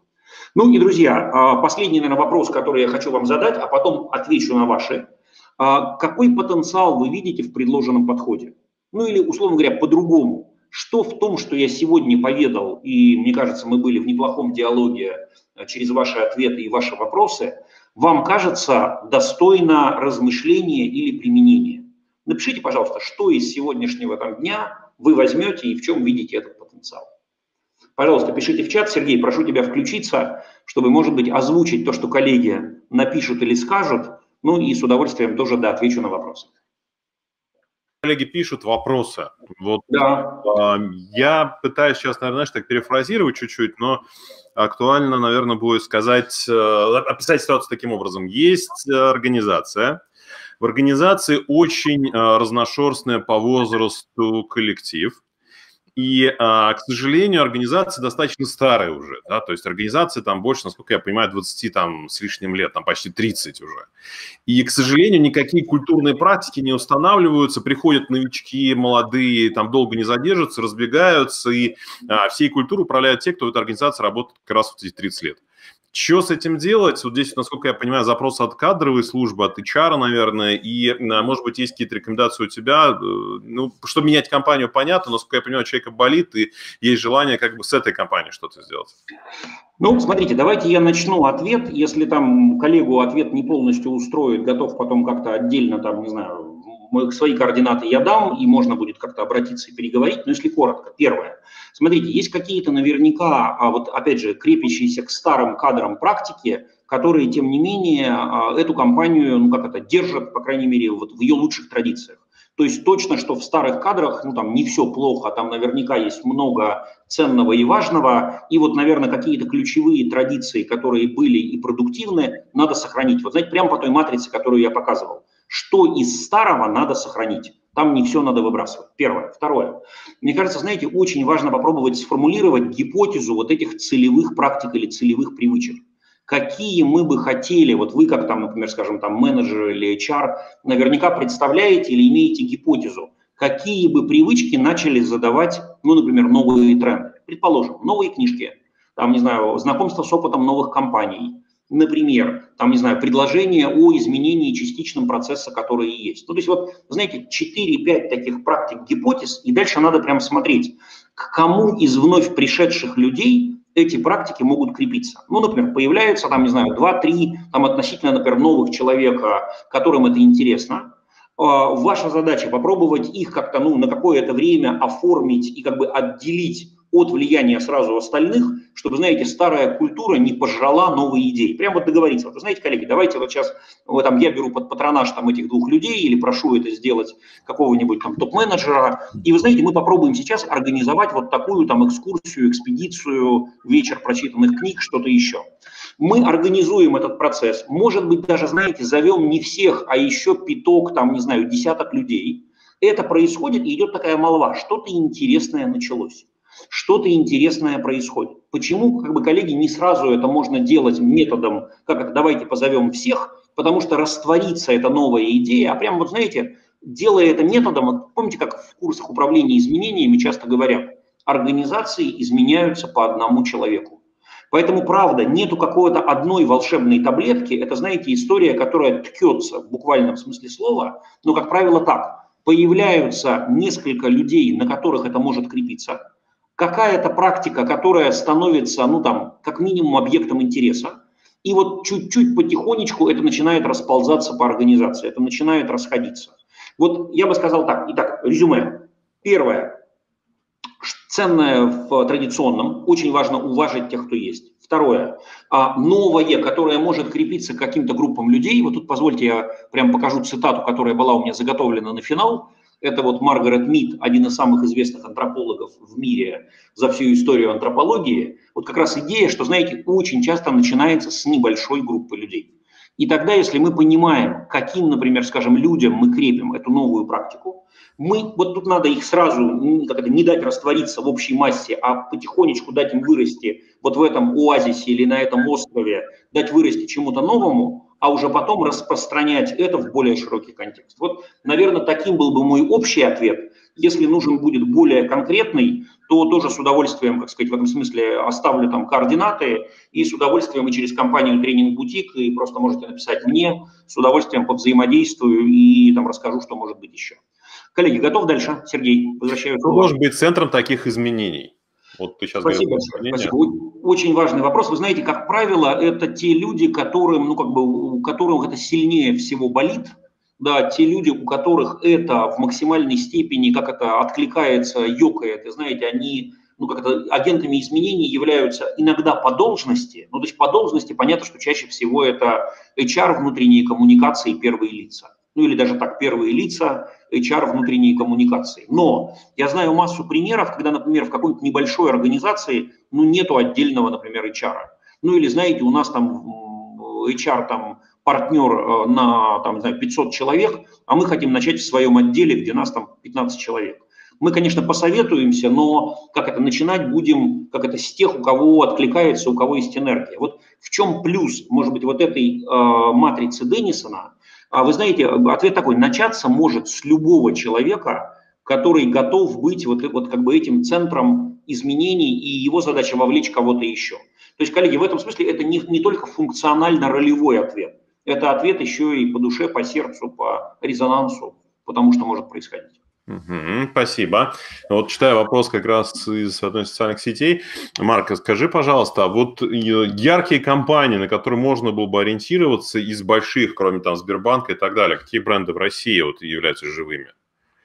Ну и, друзья, а, последний, наверное, вопрос, который я хочу вам задать, а потом отвечу на ваши. А, какой потенциал вы видите в предложенном подходе? Ну или, условно говоря, по-другому. Что в том, что я сегодня поведал, и мне кажется, мы были в неплохом диалоге а, через ваши ответы и ваши вопросы, вам кажется достойно размышления или применения? Напишите, пожалуйста, что из сегодняшнего там дня вы возьмете и в чем видите этот потенциал. Пожалуйста, пишите в чат. Сергей, прошу тебя включиться, чтобы, может быть, озвучить то, что коллеги напишут или скажут. Ну и с удовольствием тоже, да, отвечу на вопросы. Коллеги пишут вопросы. Вот да. э, я пытаюсь сейчас, наверное, знаешь, так перефразировать чуть-чуть, но актуально, наверное, будет сказать, э, описать ситуацию таким образом. Есть организация, в организации очень э, разношерстный по возрасту коллектив. И, а, к сожалению, организация достаточно старая уже, да, то есть организация там больше, насколько я понимаю, 20 там с лишним лет, там почти 30 уже. И, к сожалению, никакие культурные практики не устанавливаются, приходят новички, молодые, там долго не задержатся, разбегаются, и а, всей культурой управляют те, кто в этой организации работает как раз вот эти 30 лет. Что с этим делать? Вот здесь, насколько я понимаю, запрос от кадровой службы, от HR, наверное, и, может быть, есть какие-то рекомендации у тебя. Э, ну, чтобы менять компанию, понятно, но, насколько я понимаю, человека болит, и есть желание как бы с этой компанией что-то сделать. Ну, смотрите, давайте я начну ответ. Если там коллегу ответ не полностью устроит, готов потом как-то отдельно, там, не знаю, свои координаты я дам, и можно будет как-то обратиться и переговорить. Но если коротко, первое. Смотрите, есть какие-то наверняка, а вот опять же, крепящиеся к старым кадрам практики, которые, тем не менее, а, эту компанию, ну как это, держат, по крайней мере, вот в ее лучших традициях. То есть точно, что в старых кадрах, ну там не все плохо, там наверняка есть много ценного и важного, и вот, наверное, какие-то ключевые традиции, которые были и продуктивны, надо сохранить. Вот знаете, прямо по той матрице, которую я показывал что из старого надо сохранить. Там не все надо выбрасывать. Первое. Второе. Мне кажется, знаете, очень важно попробовать сформулировать гипотезу вот этих целевых практик или целевых привычек. Какие мы бы хотели, вот вы как там, например, скажем, там менеджер или HR, наверняка представляете или имеете гипотезу, какие бы привычки начали задавать, ну, например, новые тренды. Предположим, новые книжки, там, не знаю, знакомство с опытом новых компаний, Например, там, не знаю, предложение о изменении частичном процесса, которые есть. Ну, то есть вот, знаете, 4-5 таких практик, гипотез, и дальше надо прям смотреть, к кому из вновь пришедших людей эти практики могут крепиться. Ну, например, появляются там, не знаю, 2-3 там относительно, например, новых человека, которым это интересно. А, ваша задача попробовать их как-то, ну, на какое-то время оформить и как бы отделить от влияния сразу остальных, чтобы, знаете, старая культура не пожрала новые идеи. Прям вот договориться. Вот, знаете, коллеги, давайте вот сейчас вот, там, я беру под патронаж там, этих двух людей или прошу это сделать какого-нибудь там топ-менеджера. И вы знаете, мы попробуем сейчас организовать вот такую там экскурсию, экспедицию, вечер прочитанных книг, что-то еще. Мы организуем этот процесс. Может быть, даже, знаете, зовем не всех, а еще пяток, там, не знаю, десяток людей. Это происходит, и идет такая молва, что-то интересное началось что-то интересное происходит. Почему, как бы, коллеги, не сразу это можно делать методом, как это, давайте позовем всех, потому что растворится эта новая идея, а прям вот, знаете, делая это методом, помните, как в курсах управления изменениями часто говорят, организации изменяются по одному человеку. Поэтому, правда, нету какой-то одной волшебной таблетки. Это, знаете, история, которая ткется в буквальном смысле слова, но, как правило, так. Появляются несколько людей, на которых это может крепиться какая-то практика, которая становится, ну там, как минимум объектом интереса, и вот чуть-чуть потихонечку это начинает расползаться по организации, это начинает расходиться. Вот я бы сказал так, итак, резюме. Первое, ценное в традиционном, очень важно уважить тех, кто есть. Второе, а новое, которое может крепиться к каким-то группам людей, вот тут позвольте я прям покажу цитату, которая была у меня заготовлена на финал, это вот Маргарет Мид, один из самых известных антропологов в мире за всю историю антропологии. Вот как раз идея, что, знаете, очень часто начинается с небольшой группы людей. И тогда, если мы понимаем, каким, например, скажем, людям мы крепим эту новую практику, мы, вот тут надо их сразу как это, не дать раствориться в общей массе, а потихонечку дать им вырасти вот в этом оазисе или на этом острове, дать вырасти чему-то новому, а уже потом распространять это в более широкий контекст. Вот, наверное, таким был бы мой общий ответ. Если нужен будет более конкретный, то тоже с удовольствием, как сказать, в этом смысле оставлю там координаты и с удовольствием и через компанию Тренинг Бутик, и просто можете написать мне, с удовольствием повзаимодействую и там расскажу, что может быть еще. Коллеги, готов дальше? Сергей, возвращаю. Что должен быть центром таких изменений? Вот ты сейчас спасибо, спасибо. Очень важный вопрос. Вы знаете, как правило, это те люди, которым, ну, как бы, у которых это сильнее всего болит, да, те люди, у которых это в максимальной степени, как это откликается, ёкает, и знаете, они, ну, как это, агентами изменений являются иногда по должности, ну, то есть по должности понятно, что чаще всего это HR, внутренние коммуникации, первые лица ну или даже так, первые лица, HR внутренние коммуникации. Но я знаю массу примеров, когда, например, в какой-нибудь небольшой организации, ну, нету отдельного, например, HR. Ну или, знаете, у нас там HR там партнер э, на там, не знаю, 500 человек, а мы хотим начать в своем отделе, где нас там 15 человек. Мы, конечно, посоветуемся, но как это начинать будем, как это с тех, у кого откликается, у кого есть энергия. Вот в чем плюс, может быть, вот этой э, матрицы Деннисона? А вы знаете, ответ такой, начаться может с любого человека, который готов быть вот, вот как бы этим центром изменений, и его задача вовлечь кого-то еще. То есть, коллеги, в этом смысле это не, не только функционально-ролевой ответ, это ответ еще и по душе, по сердцу, по резонансу, потому что может происходить. Угу, спасибо. Вот читаю вопрос как раз из одной из социальных сетей. Марк, скажи, пожалуйста, а вот яркие компании, на которые можно было бы ориентироваться из больших, кроме там Сбербанка и так далее, какие бренды в России вот являются живыми?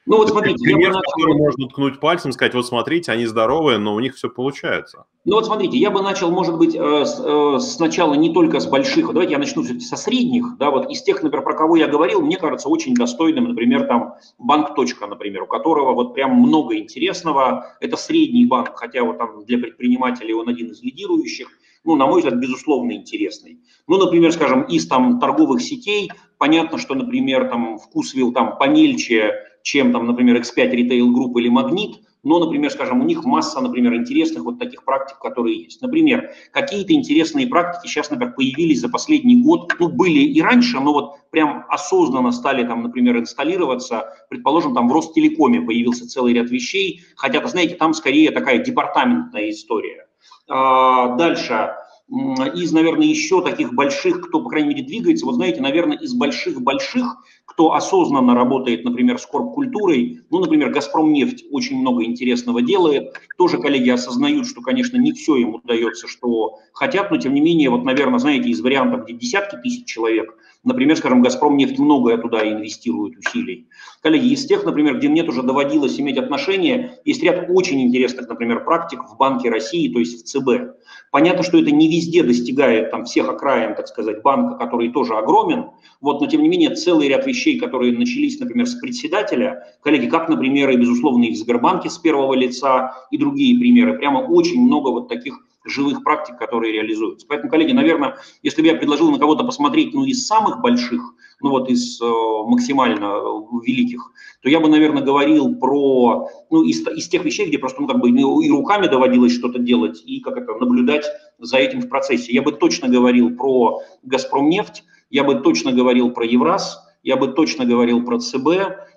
Ну вот смотрите, пример, начал... который можно ткнуть пальцем, сказать, вот смотрите, они здоровые, но у них все получается. Ну вот смотрите, я бы начал, может быть, э, э, сначала не только с больших, давайте я начну со средних, да, вот из тех, например, про кого я говорил, мне кажется очень достойным, например, там банк точка, например, у которого вот прям много интересного, это средний банк, хотя вот там для предпринимателей он один из лидирующих, ну, на мой взгляд, безусловно, интересный. Ну, например, скажем, из там торговых сетей, понятно, что, например, там вкусвилл там помельче, чем там, например, X5 Retail Group или Магнит, но, например, скажем, у них масса, например, интересных вот таких практик, которые есть. Например, какие-то интересные практики сейчас, например, появились за последний год, ну, были и раньше, но вот прям осознанно стали там, например, инсталлироваться, предположим, там в Ростелекоме появился целый ряд вещей, хотя, знаете, там скорее такая департаментная история. А, дальше, из, наверное, еще таких больших, кто, по крайней мере, двигается, вот знаете, наверное, из больших-больших, кто осознанно работает, например, с корп-культурой, ну, например, «Газпромнефть» очень много интересного делает, тоже коллеги осознают, что, конечно, не все им удается, что хотят, но, тем не менее, вот, наверное, знаете, из вариантов, где десятки тысяч человек – Например, скажем, «Газпром» нефть многое туда инвестирует усилий. Коллеги, из тех, например, где мне тоже доводилось иметь отношения, есть ряд очень интересных, например, практик в Банке России, то есть в ЦБ. Понятно, что это не везде достигает там всех окраин, так сказать, банка, который тоже огромен, вот, но тем не менее целый ряд вещей, которые начались, например, с председателя, коллеги, как, например, и, безусловно, и в Сбербанке с первого лица, и другие примеры, прямо очень много вот таких живых практик, которые реализуются. Поэтому, коллеги, наверное, если бы я предложил на кого-то посмотреть, ну, из самых больших, ну, вот из э, максимально э, великих, то я бы, наверное, говорил про, ну, из, из тех вещей, где просто, ну, как бы ну, и руками доводилось что-то делать, и как это, наблюдать за этим в процессе. Я бы точно говорил про «Газпромнефть», я бы точно говорил про «Евраз», я бы точно говорил про ЦБ,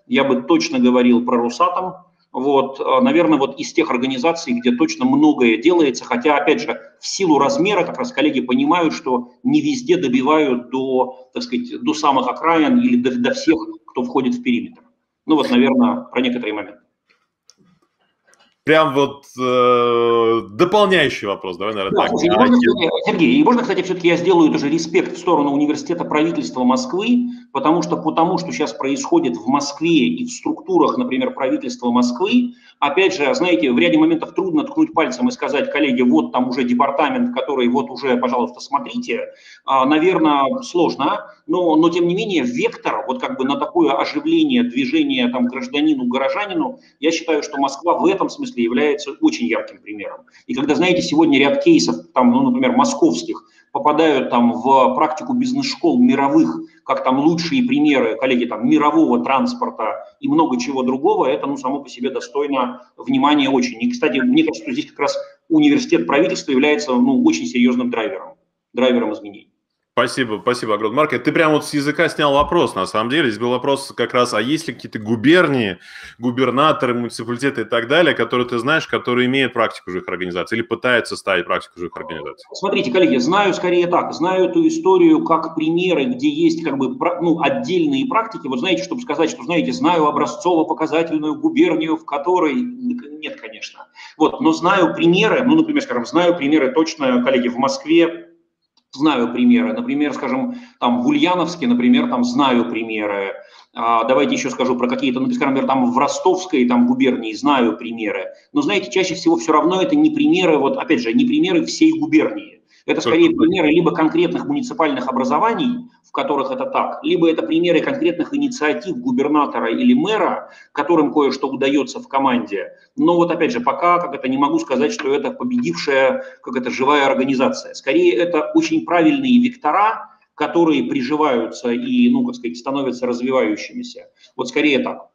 я бы точно говорил про «Росатом», вот, а, наверное, вот из тех организаций, где точно многое делается, хотя, опять же, в силу размера, как раз коллеги понимают, что не везде добивают до, так сказать, до самых окраин или до, до всех, кто входит в периметр. Ну вот, наверное, про некоторые моменты. Прям вот э, дополняющий вопрос, давай, наверное, да, так. Слушай, можно, Сергей, и можно, кстати, все-таки я сделаю тоже респект в сторону университета правительства Москвы, потому что потому, что сейчас происходит в Москве и в структурах, например, правительства Москвы, опять же, знаете, в ряде моментов трудно ткнуть пальцем и сказать, коллеги, вот там уже департамент, который вот уже, пожалуйста, смотрите, а, наверное, сложно, но, но тем не менее вектор вот как бы на такое оживление движения там гражданину, горожанину, я считаю, что Москва в этом смысле является очень ярким примером. И когда, знаете, сегодня ряд кейсов, там, ну, например, московских, попадают там в практику бизнес-школ мировых, как там лучшие примеры, коллеги, там мирового транспорта и много чего другого, это ну само по себе достойно внимания очень. И, кстати, мне кажется, что здесь как раз университет правительства является ну, очень серьезным драйвером, драйвером изменений. Спасибо, спасибо огромное, Марк. Ты прямо вот с языка снял вопрос, на самом деле. Здесь был вопрос как раз, а есть ли какие-то губернии, губернаторы, муниципалитеты и так далее, которые ты знаешь, которые имеют практику живых организаций или пытаются ставить практику живых организаций? Смотрите, коллеги, знаю скорее так. Знаю эту историю как примеры, где есть как бы ну, отдельные практики. Вот знаете, чтобы сказать, что, знаете, знаю образцово-показательную губернию, в которой... Нет, конечно. Вот, но знаю примеры, ну, например, скажем, знаю примеры точно, коллеги, в Москве, знаю примеры. Например, скажем, там в Ульяновске, например, там знаю примеры. А, давайте еще скажу про какие-то, ну, например, там в Ростовской там губернии знаю примеры. Но знаете, чаще всего все равно это не примеры, вот опять же, не примеры всей губернии. Это скорее примеры либо конкретных муниципальных образований, в которых это так, либо это примеры конкретных инициатив губернатора или мэра, которым кое-что удается в команде. Но вот опять же, пока, как это, не могу сказать, что это победившая, как это, живая организация. Скорее, это очень правильные вектора, которые приживаются и, ну, как сказать, становятся развивающимися. Вот скорее так.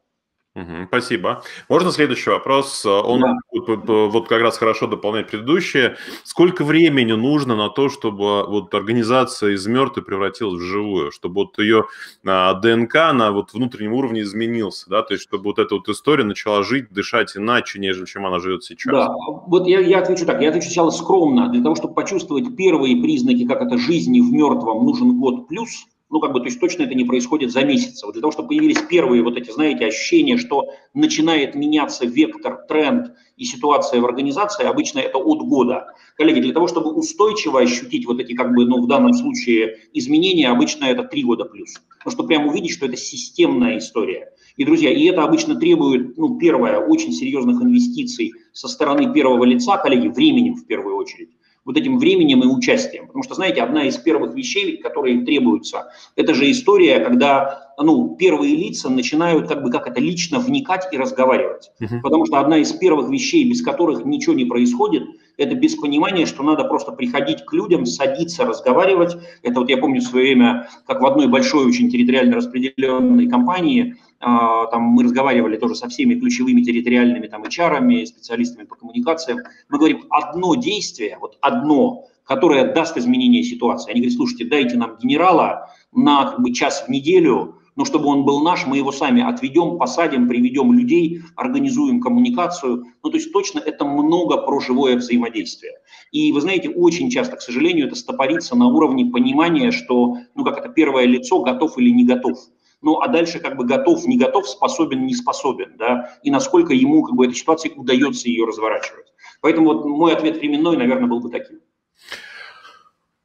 Угу, спасибо. Можно следующий вопрос? Он да. вот как раз хорошо дополняет предыдущее. Сколько времени нужно на то, чтобы вот организация из мертвой превратилась в живую, чтобы вот ее а, ДНК на вот внутреннем уровне изменился, да, то есть чтобы вот эта вот история начала жить, дышать иначе, нежели чем она живет сейчас? Да, вот я, я отвечу так, я отвечу сначала скромно. Для того, чтобы почувствовать первые признаки, как это жизни в мертвом, нужен год плюс – ну, как бы, то есть точно это не происходит за месяц. Вот для того, чтобы появились первые вот эти, знаете, ощущения, что начинает меняться вектор, тренд и ситуация в организации, обычно это от года. Коллеги, для того, чтобы устойчиво ощутить вот эти, как бы, ну, в данном случае изменения, обычно это три года плюс. Потому что прямо увидеть, что это системная история. И, друзья, и это обычно требует, ну, первое, очень серьезных инвестиций со стороны первого лица, коллеги, временем в первую очередь вот этим временем и участием. Потому что, знаете, одна из первых вещей, которые требуются, это же история, когда ну, первые лица начинают как бы как это лично вникать и разговаривать. Uh-huh. Потому что одна из первых вещей, без которых ничего не происходит, это без понимания, что надо просто приходить к людям, садиться, разговаривать. Это вот я помню в свое время, как в одной большой очень территориально распределенной компании, там мы разговаривали тоже со всеми ключевыми территориальными там HR, специалистами по коммуникациям. Мы говорим, одно действие, вот одно, которое даст изменение ситуации. Они говорят, слушайте, дайте нам генерала на как бы, час в неделю, но чтобы он был наш, мы его сами отведем, посадим, приведем людей, организуем коммуникацию. Ну, то есть точно это много про живое взаимодействие. И вы знаете, очень часто, к сожалению, это стопорится на уровне понимания, что, ну, как это первое лицо, готов или не готов. Ну, а дальше как бы готов, не готов, способен, не способен, да, и насколько ему как бы этой ситуации удается ее разворачивать. Поэтому вот мой ответ временной, наверное, был бы таким.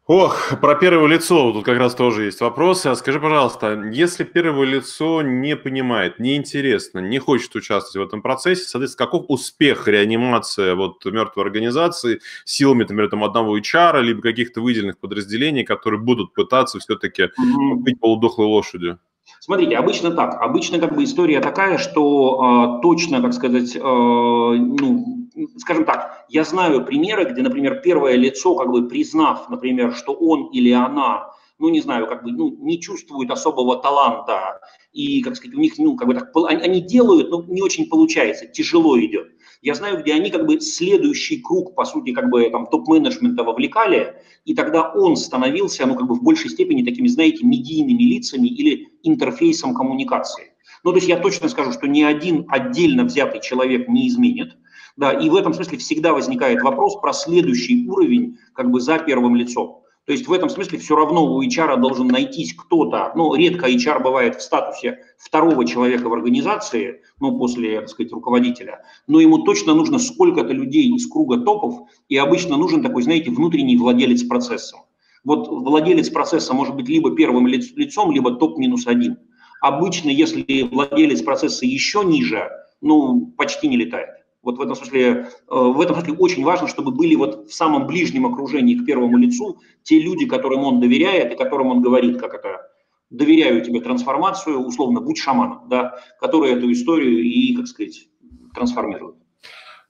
Ох, про первое лицо тут как раз тоже есть вопросы. А скажи, пожалуйста, если первое лицо не понимает, неинтересно, не хочет участвовать в этом процессе, соответственно, каков успех реанимации вот мертвой организации силами, например, там, одного HR, либо каких-то выделенных подразделений, которые будут пытаться все-таки быть полудохлой лошадью? Смотрите, обычно так. Обычно как бы история такая, что э, точно, как сказать, э, ну, скажем так, я знаю примеры, где, например, первое лицо, как бы признав, например, что он или она, ну, не знаю, как бы, ну, не чувствует особого таланта, и, как сказать, у них, ну, как бы так, они, делают, но не очень получается, тяжело идет. Я знаю, где они как бы следующий круг, по сути, как бы там топ-менеджмента вовлекали, и тогда он становился, ну, как бы в большей степени такими, знаете, медийными лицами или интерфейсом коммуникации. Ну, то есть я точно скажу, что ни один отдельно взятый человек не изменит, да, и в этом смысле всегда возникает вопрос про следующий уровень как бы за первым лицом. То есть в этом смысле все равно у HR должен найтись кто-то, ну, редко HR бывает в статусе второго человека в организации, ну, после, так сказать, руководителя, но ему точно нужно сколько-то людей из круга топов, и обычно нужен такой, знаете, внутренний владелец процесса. Вот владелец процесса может быть либо первым лицом, либо топ минус один. Обычно, если владелец процесса еще ниже, ну, почти не летает. Вот в этом смысле, э, в этом смысле очень важно, чтобы были вот в самом ближнем окружении к первому лицу те люди, которым он доверяет и которым он говорит, как это, доверяю тебе трансформацию, условно, будь шаманом, да, который эту историю и, как сказать, трансформирует.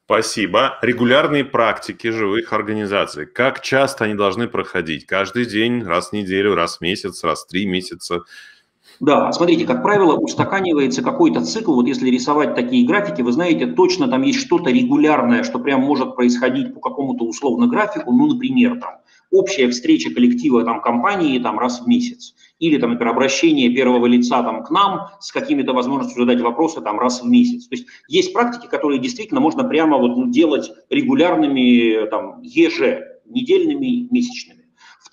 Спасибо. Регулярные практики живых организаций. Как часто они должны проходить? Каждый день, раз в неделю, раз в месяц, раз в три месяца? Да, смотрите, как правило, устаканивается какой-то цикл. Вот если рисовать такие графики, вы знаете, точно там есть что-то регулярное, что прям может происходить по какому-то условно графику. Ну, например, там общая встреча коллектива там, компании там, раз в месяц. Или, там, например, обращение первого лица там, к нам с какими-то возможностью задать вопросы там, раз в месяц. То есть есть практики, которые действительно можно прямо вот, ну, делать регулярными, там, еженедельными, месячными.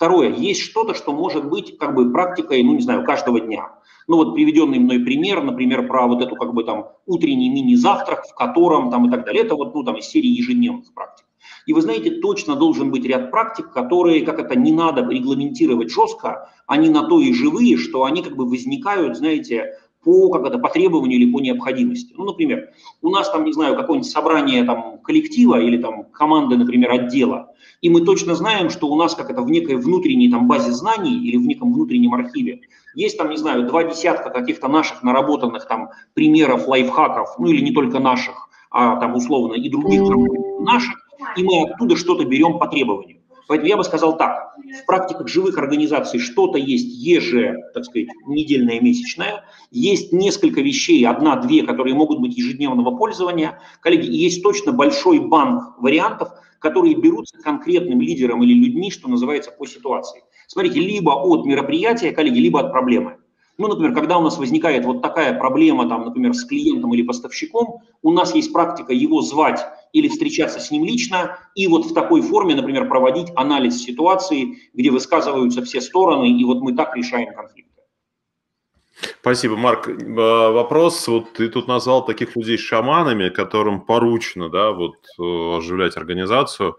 Второе, есть что-то, что может быть как бы практикой, ну не знаю, каждого дня. Ну вот приведенный мной пример, например, про вот эту как бы там утренний мини-завтрак, в котором там и так далее, это вот ну там из серии ежедневных практик. И вы знаете, точно должен быть ряд практик, которые, как это, не надо регламентировать жестко, они на то и живые, что они как бы возникают, знаете, по, как это, по требованию или по необходимости. Ну, например, у нас там, не знаю, какое-нибудь собрание там коллектива или там команды, например, отдела, и мы точно знаем, что у нас как это в некой внутренней там базе знаний или в неком внутреннем архиве есть там, не знаю, два десятка каких-то наших наработанных там примеров, лайфхаков, ну или не только наших, а там условно и других наших, и мы оттуда что-то берем по требованию. Поэтому я бы сказал так, в практиках живых организаций что-то есть еже, так сказать, недельное, месячное, есть несколько вещей, одна-две, которые могут быть ежедневного пользования. Коллеги, есть точно большой банк вариантов, которые берутся конкретным лидером или людьми, что называется, по ситуации. Смотрите, либо от мероприятия, коллеги, либо от проблемы. Ну, например, когда у нас возникает вот такая проблема, там, например, с клиентом или поставщиком, у нас есть практика его звать или встречаться с ним лично, и вот в такой форме, например, проводить анализ ситуации, где высказываются все стороны, и вот мы так решаем конфликт. Спасибо, Марк. Э, вопрос, вот ты тут назвал таких людей шаманами, которым поручено, да, вот э, оживлять организацию.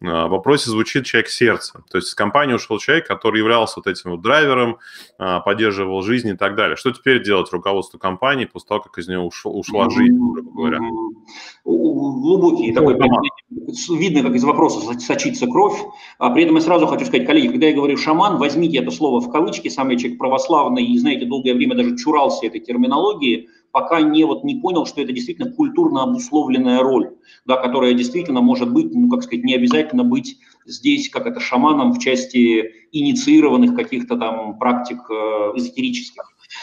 А, в вопросе звучит человек сердца. То есть из компании ушел человек, который являлся вот этим вот драйвером, а, поддерживал жизнь и так далее. Что теперь делать руководству компании после того, как из нее ушла, ушла жизнь, грубо говоря? Глубокий такой, видно, как из вопроса сочится кровь. А при этом я сразу хочу сказать, коллеги, когда я говорю шаман, возьмите это слово в кавычки, сам я человек православный и, знаете, долгое время даже чурался этой терминологии, пока не, вот, не понял, что это действительно культурно обусловленная роль, да, которая действительно может быть, ну, как сказать, не обязательно быть здесь, как это, шаманом в части инициированных каких-то там практик э, эзотерических.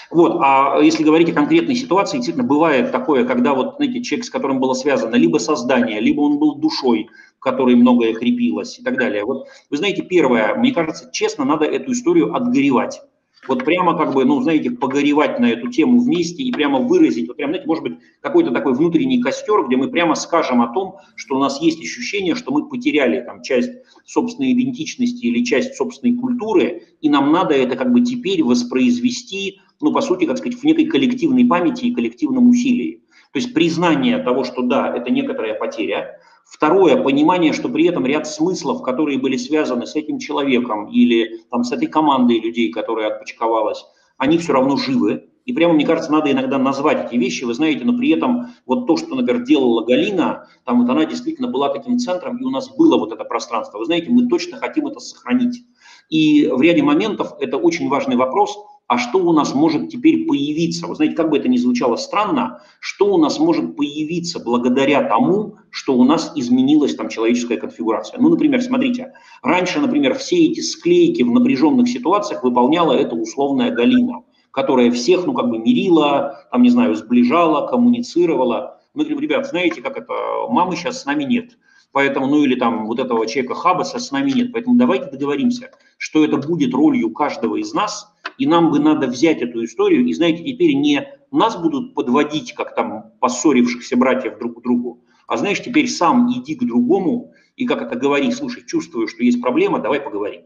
Вот, а если говорить о конкретной ситуации, действительно бывает такое, когда вот, знаете, человек, с которым было связано либо создание, либо он был душой, в которой многое крепилось и так далее. Вот, вы знаете, первое, мне кажется, честно, надо эту историю отгоревать вот прямо как бы, ну, знаете, погоревать на эту тему вместе и прямо выразить, вот прямо, знаете, может быть, какой-то такой внутренний костер, где мы прямо скажем о том, что у нас есть ощущение, что мы потеряли там часть собственной идентичности или часть собственной культуры, и нам надо это как бы теперь воспроизвести, ну, по сути, как сказать, в некой коллективной памяти и коллективном усилии. То есть признание того, что да, это некоторая потеря, Второе, понимание, что при этом ряд смыслов, которые были связаны с этим человеком или там, с этой командой людей, которая отпочковалась, они все равно живы. И прямо, мне кажется, надо иногда назвать эти вещи, вы знаете, но при этом вот то, что, например, делала Галина, там вот она действительно была таким центром, и у нас было вот это пространство. Вы знаете, мы точно хотим это сохранить. И в ряде моментов это очень важный вопрос – а что у нас может теперь появиться? Вы знаете, как бы это ни звучало странно, что у нас может появиться благодаря тому, что у нас изменилась там человеческая конфигурация. Ну, например, смотрите, раньше, например, все эти склейки в напряженных ситуациях выполняла эта условная Галина, которая всех, ну, как бы мирила, там, не знаю, сближала, коммуницировала. Мы говорим, ребят, знаете, как это, мамы сейчас с нами нет. Поэтому, ну или там вот этого человека Хабаса с нами нет. Поэтому давайте договоримся, что это будет ролью каждого из нас – и нам бы надо взять эту историю, и, знаете, теперь не нас будут подводить, как там поссорившихся братьев друг к другу, а, знаешь, теперь сам иди к другому и, как это говори, слушай, чувствую, что есть проблема, давай поговорим.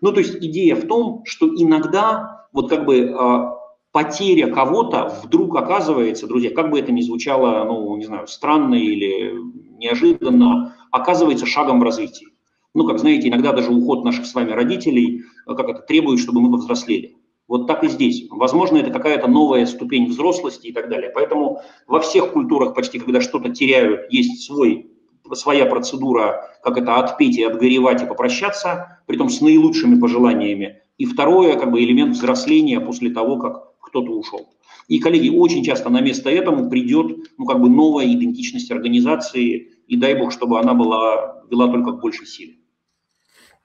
Ну, то есть идея в том, что иногда вот как бы а, потеря кого-то вдруг оказывается, друзья, как бы это ни звучало, ну, не знаю, странно или неожиданно, оказывается шагом в развитии. Ну, как знаете, иногда даже уход наших с вами родителей, как это, требует, чтобы мы повзрослели. Вот так и здесь. Возможно, это какая-то новая ступень взрослости и так далее. Поэтому во всех культурах почти, когда что-то теряют, есть свой, своя процедура, как это отпеть и отгоревать и попрощаться, при том с наилучшими пожеланиями. И второе, как бы элемент взросления после того, как кто-то ушел. И, коллеги, очень часто на место этому придет ну, как бы новая идентичность организации, и дай бог, чтобы она была, вела только к большей силе.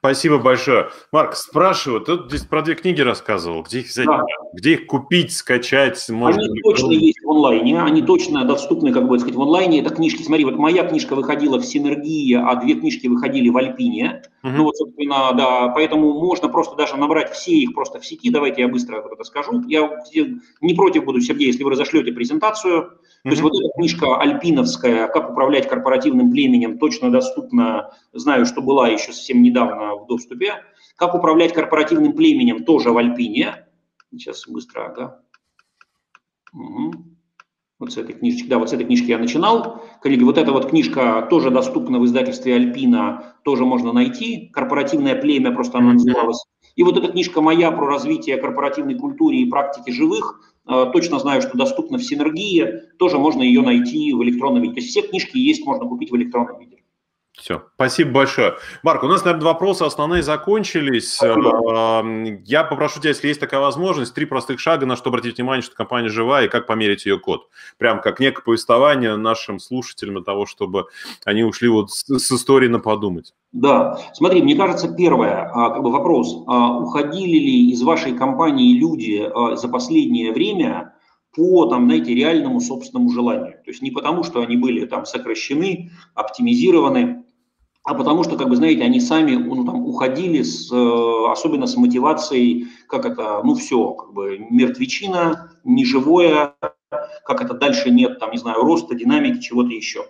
Спасибо большое. Марк, спрашиваю, ты здесь про две книги рассказывал, где их взять, да. где их купить, скачать? Может они точно есть в онлайне, они точно доступны, как бы сказать, в онлайне. Это книжки, смотри, вот моя книжка выходила в Синергии, а две книжки выходили в Альпине. Угу. Ну вот, собственно, да, поэтому можно просто даже набрать все их просто в сети. Давайте я быстро это скажу. Я не против буду, Сергей, если вы разошлете презентацию. То есть вот эта книжка альпиновская «Как управлять корпоративным племенем» точно доступна, знаю, что была еще совсем недавно в доступе. «Как управлять корпоративным племенем» тоже в Альпине. Сейчас быстро, ага. Угу. Вот с этой книжечки, да, вот с этой книжки я начинал. Коллеги, вот эта вот книжка тоже доступна в издательстве Альпина, тоже можно найти. «Корпоративное племя» просто она называлась. И вот эта книжка моя про развитие корпоративной культуры и практики живых, точно знаю, что доступна в Синергии, тоже можно ее найти в электронном виде. То есть все книжки есть, можно купить в электронном виде. Все, спасибо большое. Марк, у нас, наверное, вопросы основные закончились. Спасибо. Я попрошу тебя, если есть такая возможность, три простых шага, на что обратить внимание, что компания жива, и как померить ее код. Прям как некое повествование нашим слушателям для того, чтобы они ушли вот с, с истории на подумать. Да, смотри, мне кажется, первое, а, как бы вопрос, а, уходили ли из вашей компании люди а, за последнее время по, там, знаете, реальному собственному желанию. То есть не потому, что они были там сокращены, оптимизированы, а потому что, как бы, знаете, они сами ну, там, уходили, с, э, особенно с мотивацией, как это, ну все, как бы мертвечина, неживое, как это дальше нет, там, не знаю, роста, динамики, чего-то еще.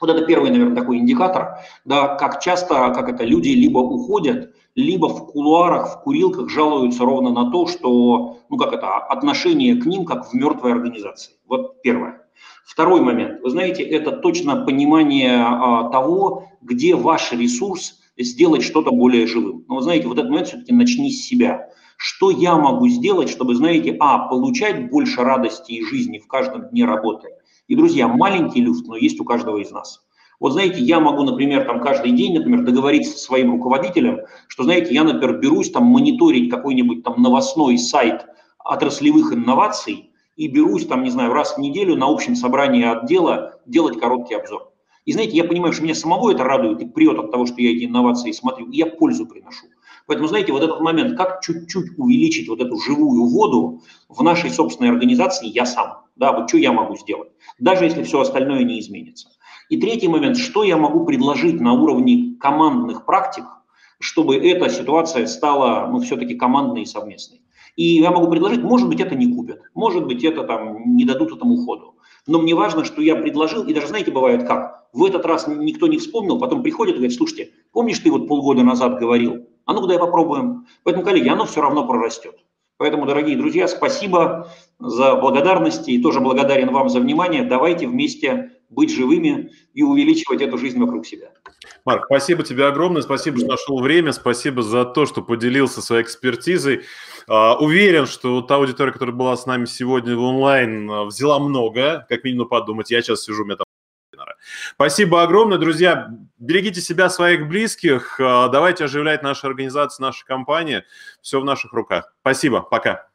Вот это первый, наверное, такой индикатор, да, как часто, как это, люди либо уходят, либо в кулуарах, в курилках жалуются ровно на то, что, ну как это, отношение к ним как в мертвой организации. Вот первое. Второй момент. Вы знаете, это точно понимание а, того, где ваш ресурс сделать что-то более живым. Но вы знаете, вот этот момент все-таки начни с себя. Что я могу сделать, чтобы, знаете, а, получать больше радости и жизни в каждом дне работы. И, друзья, маленький люфт, но есть у каждого из нас. Вот знаете, я могу, например, там каждый день, например, договориться со своим руководителем, что, знаете, я, например, берусь там мониторить какой-нибудь там новостной сайт отраслевых инноваций и берусь там, не знаю, раз в неделю на общем собрании отдела делать короткий обзор. И знаете, я понимаю, что меня самого это радует и прет от того, что я эти инновации смотрю, и я пользу приношу. Поэтому, знаете, вот этот момент, как чуть-чуть увеличить вот эту живую воду в нашей собственной организации, я сам. Да, вот что я могу сделать, даже если все остальное не изменится. И третий момент, что я могу предложить на уровне командных практик, чтобы эта ситуация стала, ну, все-таки командной и совместной. И я могу предложить, может быть, это не купят, может быть, это там не дадут этому ходу. Но мне важно, что я предложил, и даже знаете, бывает как, в этот раз никто не вспомнил, потом приходит и говорит, слушайте, помнишь, ты вот полгода назад говорил, а ну-ка дай попробуем. Поэтому, коллеги, оно все равно прорастет. Поэтому, дорогие друзья, спасибо за благодарности и тоже благодарен вам за внимание. Давайте вместе быть живыми и увеличивать эту жизнь вокруг себя. Марк, спасибо тебе огромное, спасибо, что нашел время, спасибо за то, что поделился своей экспертизой. А, уверен, что та аудитория, которая была с нами сегодня в онлайн, а, взяла много, как минимум подумать. Я сейчас сижу, у меня там Спасибо огромное, друзья. Берегите себя, своих близких. А, давайте оживлять наши организации, наши компании. Все в наших руках. Спасибо. Пока.